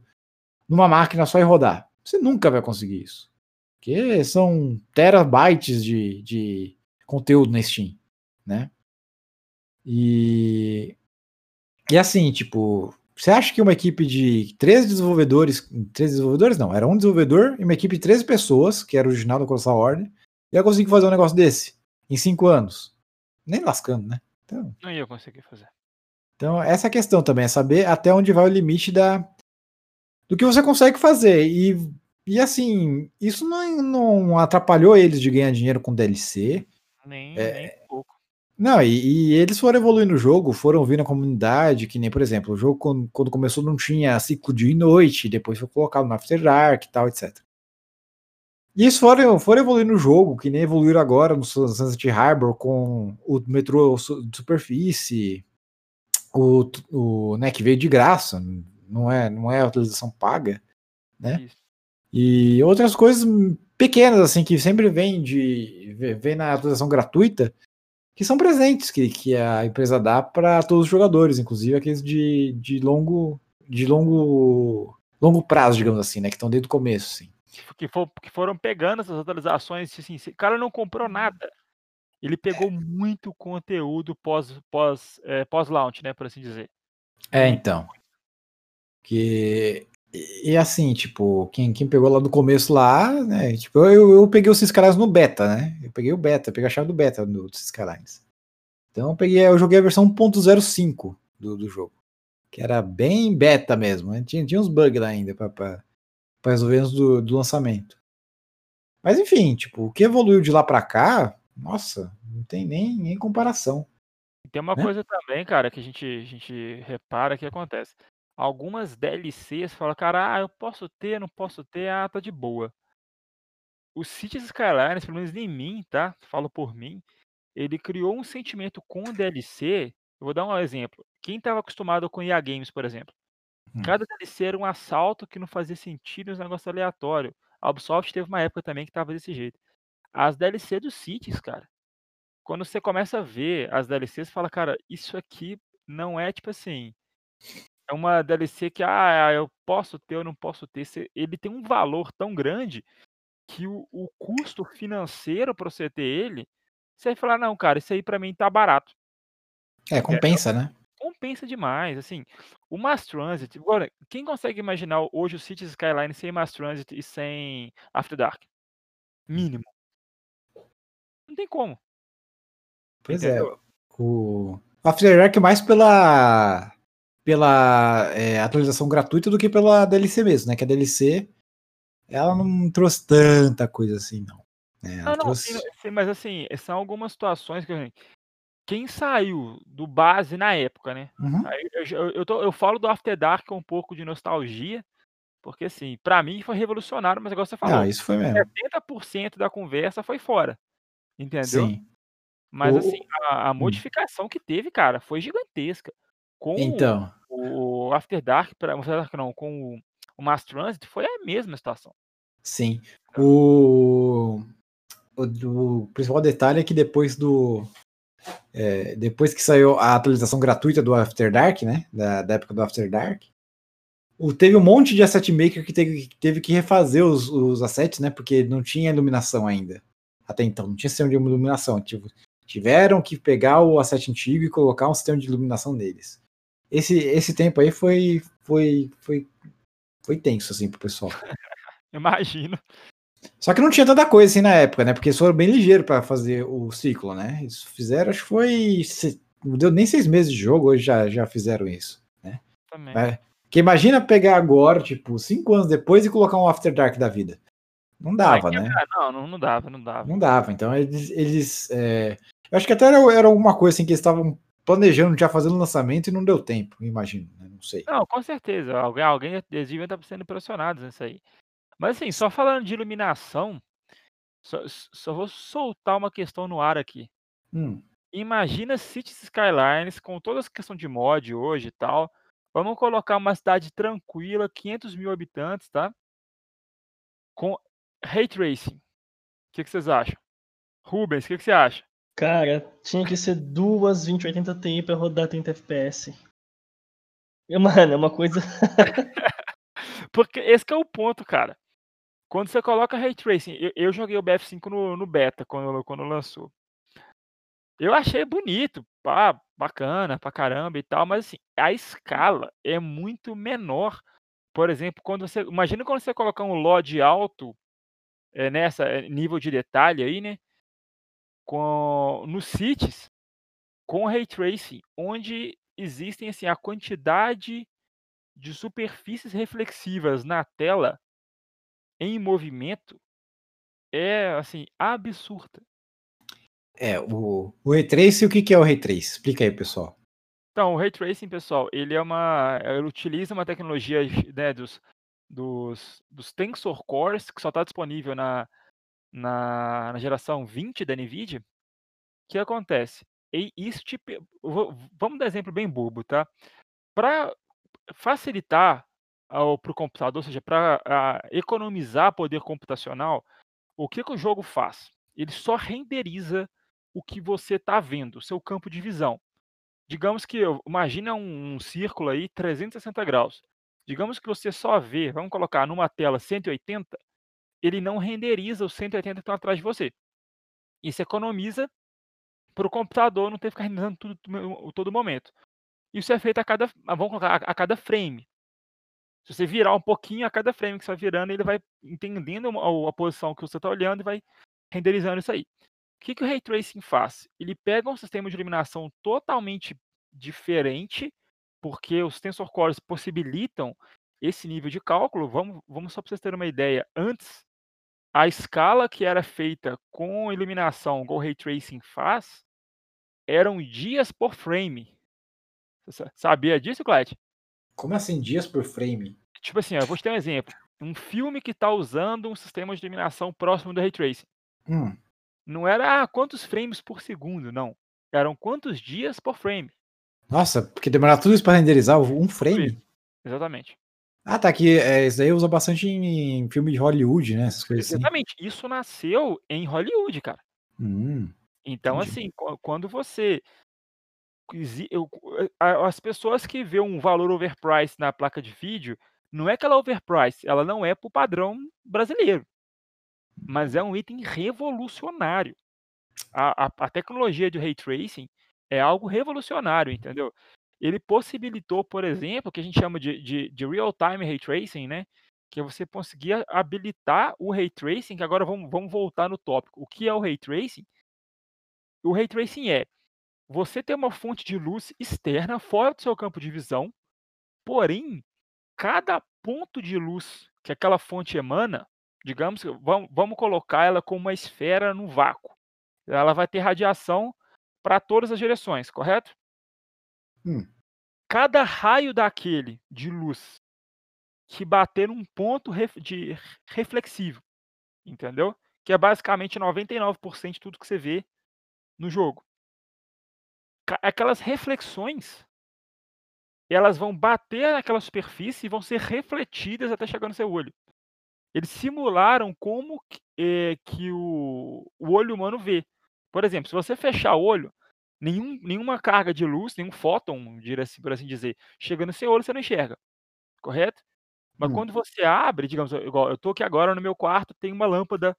numa máquina só e rodar. Você nunca vai conseguir isso. Porque são terabytes de, de conteúdo na Steam, né? E, e assim, tipo, você acha que uma equipe de 13 desenvolvedores, 13 desenvolvedores não, era um desenvolvedor e uma equipe de 13 pessoas, que era original do Colossal Order, ia conseguir fazer um negócio desse em 5 anos? Nem lascando, né? Então, Não ia conseguir fazer. então, essa é a questão também, é saber até onde vai o limite da, do que você consegue fazer. E, e assim, isso não, não atrapalhou eles de ganhar dinheiro com DLC. Nem, É, nem pouco. Não, e, e, eles foram evoluindo o jogo, foram vindo a comunidade, que nem, por exemplo, o jogo quando, quando, começou não tinha ciclo dia e noite, depois foi colocado no After Dark e tal, etc. E eles foram, foram evoluindo o jogo, que nem evoluíram agora no Sunset Harbor com o metrô de superfície, o, o né, que veio de graça, não é, não é utilização paga, né? Isso. E outras coisas pequenas, assim, que sempre vem de vem na atualização gratuita, que são presentes que, que a empresa dá para todos os jogadores, inclusive aqueles de, de longo de longo longo prazo, digamos assim, né, que estão desde o começo, assim. Que, for, que foram pegando essas atualizações, assim, o cara não comprou nada. Ele pegou é. muito conteúdo pós pós é, pós launch, né, por assim dizer. É, então. Que e, assim, tipo, quem, quem pegou lá do começo lá, né? Tipo, eu, eu peguei os Ciscarines no beta, né? Eu peguei o beta, peguei a chave do beta do Ciscarines. Então eu peguei, eu joguei a versão 1.05 do, do jogo. Que era bem beta mesmo. Né? Tinha, tinha uns bugs lá ainda para resolver do, do lançamento. Mas enfim, tipo, o que evoluiu de lá para cá, nossa, não tem nem, nem comparação. Tem uma né? coisa também, cara, que a gente, a gente repara que acontece algumas DLCs, fala, cara, ah, eu posso ter, não posso ter, ah, tá de boa. O Cities Skylines, pelo menos em mim, tá? Falo por mim, ele criou um sentimento com o DLC. Eu vou dar um exemplo. Quem estava acostumado com EA Games, por exemplo, hum. cada DLC era um assalto que não fazia sentido, um negócio aleatório. A Ubisoft teve uma época também que tava desse jeito. As DLC dos Cities, cara, quando você começa a ver as DLCs, fala, cara, isso aqui não é tipo assim, é uma DLC que, ah, eu posso ter ou não posso ter. Ele tem um valor tão grande que o, o custo financeiro para você ter ele, você vai falar, não, cara, isso aí para mim tá barato. É, compensa, é, né? Compensa demais, assim. O Mass Transit, agora, quem consegue imaginar hoje o Cities Skyline sem Mass Transit e sem After Dark? Mínimo. Não tem como. Pois é, Entendeu? é. O After Dark mais pela pela é, atualização gratuita do que pela DLC mesmo, né? Que a DLC ela não trouxe tanta coisa assim, não. É, não, não, trouxe... sim, mas assim, são algumas situações que quem saiu do base na época, né? Uhum. Eu, eu, eu, tô, eu, falo do After Dark com um pouco de nostalgia, porque assim, para mim foi revolucionário, mas agora você falou, ah, isso foi mesmo. 70% da conversa foi fora. Entendeu? Sim. Mas o... assim, a, a hum. modificação hum. que teve, cara, foi gigantesca. Com então. o After Dark, pra, After Dark não, com o, o Mass Transit, foi a mesma situação. Sim. O, o, o principal detalhe é que depois do. É, depois que saiu a atualização gratuita do After Dark, né? Da, da época do After Dark, o, teve um monte de asset maker que teve, teve que refazer os, os assets, né? Porque não tinha iluminação ainda. Até então, não tinha sistema de iluminação. Tipo, tiveram que pegar o asset antigo e colocar um sistema de iluminação neles esse, esse tempo aí foi, foi, foi, foi tenso, assim, pro pessoal. Imagino. Só que não tinha tanta coisa assim na época, né? Porque eles foram bem ligeiros para fazer o ciclo, né? Eles fizeram, acho que foi. Não deu nem seis meses de jogo, hoje já, já fizeram isso, né? Também. Mas, que imagina pegar agora, tipo, cinco anos depois e colocar um After Dark da vida. Não dava, né? Não, não, não dava, não dava. Não dava. Então eles. eles é... Eu acho que até era, era alguma coisa assim que eles estavam planejando já fazendo lançamento e não deu tempo, imagino, né? não sei. Não, com certeza. Alguém, alguém eles deviam estar sendo pressionados nisso aí. Mas assim, só falando de iluminação, só, só vou soltar uma questão no ar aqui. Hum. Imagina Cities Skylines com toda essa questão de mod hoje e tal. Vamos colocar uma cidade tranquila, 500 mil habitantes, tá? Com Ray Tracing. O que, que vocês acham? Rubens, o que, que você acha? Cara, tinha que ser duas 2080 Ti pra rodar 30 FPS. Mano, é uma coisa. Porque esse é o ponto, cara. Quando você coloca Ray Tracing, eu, eu joguei o BF5 no, no beta quando, quando lançou. Eu achei bonito, pá, bacana pra caramba e tal, mas assim, a escala é muito menor. Por exemplo, quando você. Imagina quando você colocar um LOD alto é, nessa é, nível de detalhe aí, né? Com nos cities com ray tracing, onde existem assim a quantidade de superfícies reflexivas na tela em movimento é assim absurda. É, o, o Ray Tracing, o que, que é o Ray Trace? Explica aí, pessoal. Então, o Ray Tracing, pessoal, ele é uma. Ele utiliza uma tecnologia né, dos, dos, dos Tensor Cores, que só está disponível na, na, na, geração 20 da NVIDIA. O que acontece? E isso te, vamos dar exemplo bem bobo, tá? Para facilitar para o computador, ou seja, para economizar poder computacional, o que, que o jogo faz? Ele só renderiza o que você está vendo, o seu campo de visão. Digamos que, imagina um, um círculo aí 360 graus. Digamos que você só vê, vamos colocar numa tela 180, ele não renderiza os 180 que estão atrás de você. Isso economiza para o computador não ter que ficar renderizando tudo, todo momento. Isso é feito a cada, vamos colocar, a, a cada frame. Se você virar um pouquinho a cada frame que você vai virando, ele vai entendendo a, a posição que você está olhando e vai renderizando isso aí. O que, que o Ray Tracing faz? Ele pega um sistema de iluminação totalmente diferente, porque os Tensor Cores possibilitam esse nível de cálculo. Vamos, vamos só para vocês terem uma ideia. Antes, a escala que era feita com iluminação, que o Ray Tracing faz, eram dias por frame. Você sabia disso, Clyde? Como assim, dias por frame? Tipo assim, eu vou te dar um exemplo. Um filme que está usando um sistema de iluminação próximo do Ray Tracing. Hum. Não era ah, quantos frames por segundo, não. Eram quantos dias por frame. Nossa, porque demorar tudo isso para renderizar um frame? Exatamente. Ah, tá aqui. É, isso daí usa bastante em, em, filme de Hollywood, né? Essas coisas assim. Exatamente. Assim. Isso nasceu em Hollywood, cara. Hum, então, entendi. assim, quando você. As pessoas que vê um valor overpriced na placa de vídeo, não é que ela é overpriced, ela não é pro padrão brasileiro mas é um item revolucionário. A, a, a tecnologia de ray tracing é algo revolucionário, entendeu? Ele possibilitou, por exemplo, o que a gente chama de, de, de real-time ray tracing, né? Que é você conseguir habilitar o ray tracing, que agora vamos, vamos voltar no tópico. O que é o ray tracing? O ray tracing é você ter uma fonte de luz externa fora do seu campo de visão, porém, cada ponto de luz que aquela fonte emana digamos, vamos, vamos colocar ela como uma esfera no vácuo. Ela vai ter radiação para todas as direções, correto? Hum. Cada raio daquele de luz que bater num ponto de reflexivo, entendeu? Que é basicamente 99% de tudo que você vê no jogo. Aquelas reflexões, elas vão bater naquela superfície e vão ser refletidas até chegar no seu olho. Eles simularam como que, eh, que o, o olho humano vê. Por exemplo, se você fechar o olho, nenhum, nenhuma carga de luz, nenhum fóton, assim, por assim dizer, chega no seu olho, você não enxerga. Correto? Mas Hum. quando você abre, digamos, igual eu estou aqui agora no meu quarto, tem uma lâmpada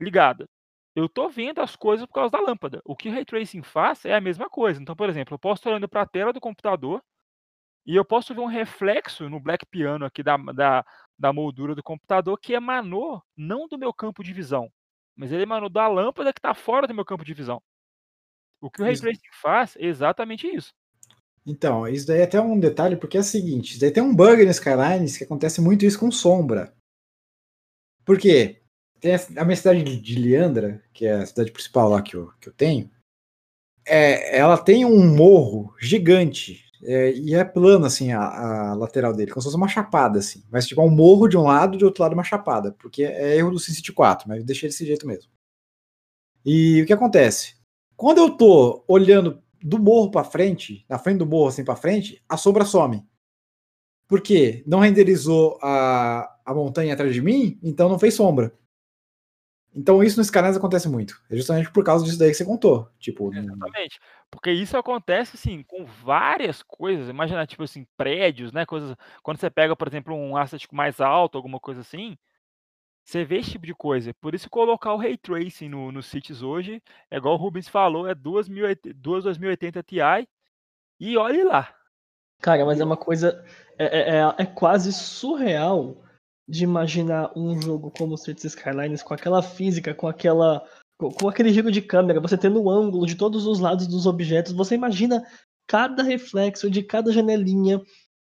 ligada. Eu estou vendo as coisas por causa da lâmpada. O que o Ray Tracing faz é a mesma coisa. Então, por exemplo, eu posso estar olhando para a tela do computador e eu posso ver um reflexo no Black Piano aqui da, da, da moldura do computador que emanou não do meu campo de visão, mas ele emanou da lâmpada que está fora do meu campo de visão. O que o Ray Tracing faz é exatamente isso. Então, isso daí é até um detalhe, porque é o seguinte, isso daí tem um bug no Skylines que acontece muito isso com sombra. Por quê? Tem a minha cidade de Leandra, que é a cidade principal lá que eu, que eu tenho, é, ela tem um morro gigante é, e é plano, assim, a, a, lateral dele, como se fosse uma chapada, assim. Mas tipo, é um morro de um lado, de outro lado uma chapada. Porque é erro do SimCity 4, mas eu deixei desse jeito mesmo. E o que acontece? Quando eu tô olhando do morro para frente, na frente do morro assim para frente, a sombra some. Por quê? Não renderizou a, a montanha atrás de mim, então não fez sombra. Então isso nos canais acontece muito. É justamente por causa disso daí que você contou. Tipo, Exatamente. Porque isso acontece, assim, com várias coisas. Imagina, tipo assim, prédios, né? Coisas. Quando você pega, por exemplo, um asset mais alto, alguma coisa assim, você vê esse tipo de coisa. Por isso colocar o Ray Tracing no, nos sítios hoje, é igual o Rubens falou, é 2080 Ti. E olhe lá. Cara, mas é uma coisa. É, é, é, é quase surreal de imaginar um jogo como Cities Skylines com aquela física, com aquela com aquele giro de câmera, você tendo o ângulo de todos os lados dos objetos, você imagina cada reflexo de cada janelinha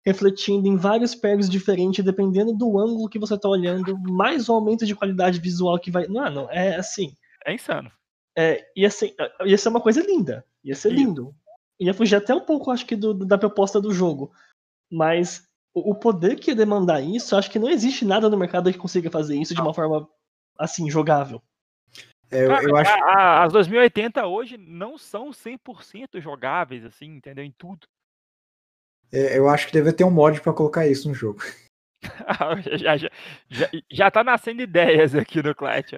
refletindo em vários pregos diferentes, dependendo do ângulo que você está olhando, mais o aumento de qualidade visual que vai. Não, não, é assim. É insano. É, ia, ser, ia ser uma coisa linda. Ia ser lindo. Ia fugir até um pouco, acho que, do, da proposta do jogo. Mas o, o poder que ia demandar isso, acho que não existe nada no mercado que consiga fazer isso de uma forma assim, jogável. É, eu, eu acho... A, as 2080 hoje não são 100% jogáveis, assim, entendeu? Em tudo. É, eu acho que deve ter um mod para colocar isso no jogo. já, já, já, já tá nascendo ideias aqui no Clash.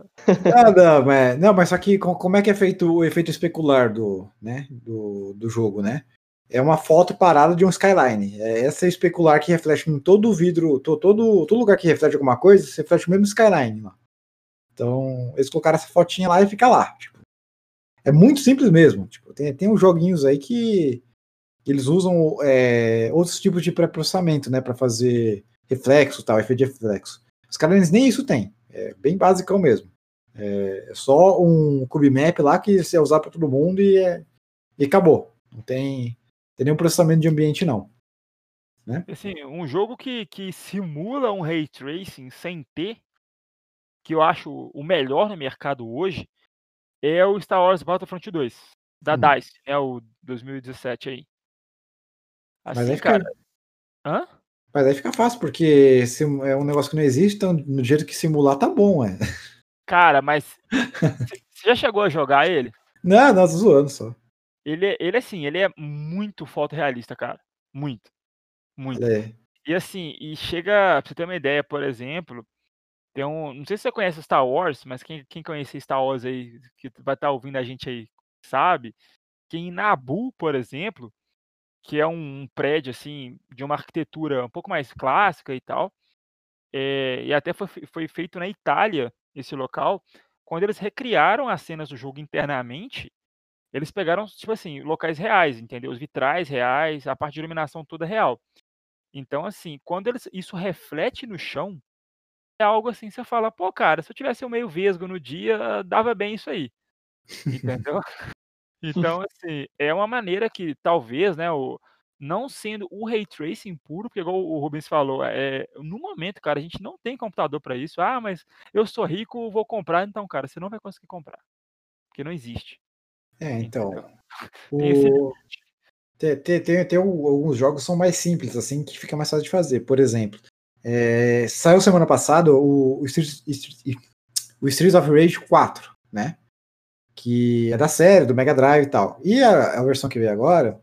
Ah, não, mas, não, mas só que como é que é feito o efeito especular do, né, do, do jogo, né? É uma foto parada de um skyline. É essa especular que reflete em todo o vidro, todo, todo, todo lugar que reflete alguma coisa, você reflete o mesmo skyline lá. Então, eles colocaram essa fotinha lá e fica lá. Tipo, é muito simples mesmo. Tipo, tem, tem uns joguinhos aí que eles usam é, outros tipos de pré-processamento, né, para fazer reflexo, tal, efeito de reflexo. Os caras nem isso tem. É bem basicão mesmo. É, é só um map lá que você usar para todo mundo e, é, e acabou. Não tem, tem nenhum processamento de ambiente, não. Né? Assim, um jogo que, que simula um ray tracing sem ter, que eu acho o melhor no mercado hoje, é o Star Wars Battlefront 2, da hum. DICE, é o 2017 aí. Assim, Mas aí cara. Fica... Hã? Mas aí fica fácil, porque é um negócio que não existe, então no jeito que simular tá bom, é. Cara, mas você já chegou a jogar ele? Não, tô zoando só. Ele, ele assim, ele é muito fotorrealista, cara. Muito. Muito. É. E assim, e chega, pra você ter uma ideia, por exemplo, tem um. Não sei se você conhece Star Wars, mas quem, quem conhece Star Wars aí, que vai estar tá ouvindo a gente aí, sabe, que em Nabu, por exemplo, que é um prédio assim de uma arquitetura um pouco mais clássica e tal. É, e até foi, foi feito na Itália esse local. Quando eles recriaram as cenas do jogo internamente, eles pegaram tipo assim locais reais, entendeu? Os vitrais reais, a parte de iluminação toda real. Então assim, quando eles, isso reflete no chão, é algo assim, você fala, pô, cara, se eu tivesse um meio vesgo no dia, dava bem isso aí. Entendeu? Então, assim, é uma maneira que talvez, né, o, não sendo o ray tracing puro, porque igual o Rubens falou, é, no momento, cara, a gente não tem computador para isso. Ah, mas eu sou rico, vou comprar. Então, cara, você não vai conseguir comprar, porque não existe. É, então. O... Tem, tem, tem, tem, alguns jogos que são mais simples, assim, que fica mais fácil de fazer. Por exemplo, é, saiu semana passada o, o, Street, o Streets of Rage 4, né? Que é da série, do Mega Drive e tal. E a, a versão que veio agora,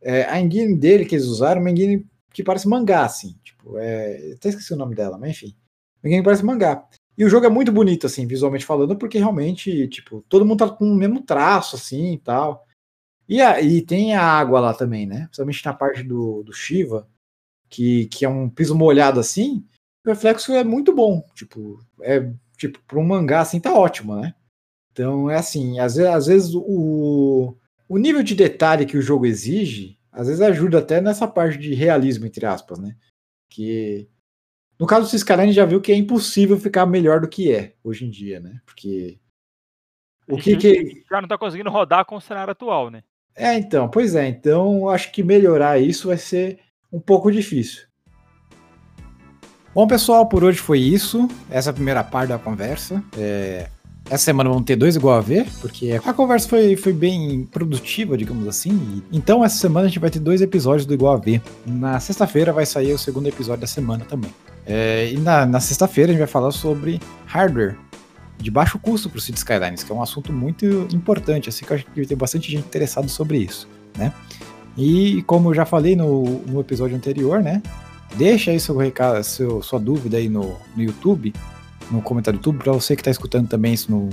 é, a engine dele que eles usaram é uma engine que parece mangá, assim. Tipo, é, até esqueci o nome dela, mas enfim. Uma engine que parece mangá. E o jogo é muito bonito, assim, visualmente falando, porque realmente, tipo, todo mundo tá com o mesmo traço, assim, e tal. E, a, e tem a água lá também, né? Principalmente na parte do, do Shiva, que, que é um piso molhado assim, o reflexo é muito bom. Tipo, é, tipo, para um mangá assim tá ótimo, né? Então é assim, às vezes, às vezes o, o nível de detalhe que o jogo exige, às vezes ajuda até nessa parte de realismo, entre aspas, né? Que no caso do Skyline já viu que é impossível ficar melhor do que é hoje em dia, né? Porque o que que já não tá conseguindo rodar com o cenário atual, né? É, então, pois é, então acho que melhorar isso vai ser um pouco difícil. Bom, pessoal, por hoje foi isso. Essa é a primeira parte da conversa. É, essa semana vão ter dois igual a ver, porque a conversa foi, foi bem produtiva, digamos assim. Então, essa semana a gente vai ter dois episódios do igual a ver. Na sexta-feira vai sair o segundo episódio da semana também. É, e na, na sexta-feira a gente vai falar sobre hardware de baixo custo para o City Skylines, que é um assunto muito importante, assim que eu acho que tem bastante gente interessada sobre isso, né? E como eu já falei no, no episódio anterior, né? Deixa aí seu recado, seu, sua dúvida aí no, no YouTube no comentário do YouTube. Para você que está escutando também isso no,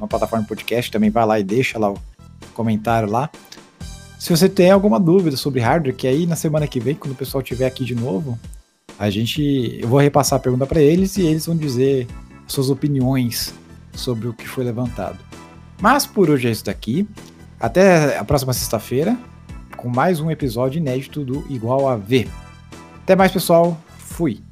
na plataforma podcast, também vai lá e deixa lá o comentário lá. Se você tem alguma dúvida sobre hardware, que aí na semana que vem, quando o pessoal estiver aqui de novo, a gente, eu vou repassar a pergunta para eles e eles vão dizer suas opiniões sobre o que foi levantado. Mas por hoje é isso daqui. Até a próxima sexta-feira com mais um episódio inédito do Igual a V. Até mais, pessoal. Fui.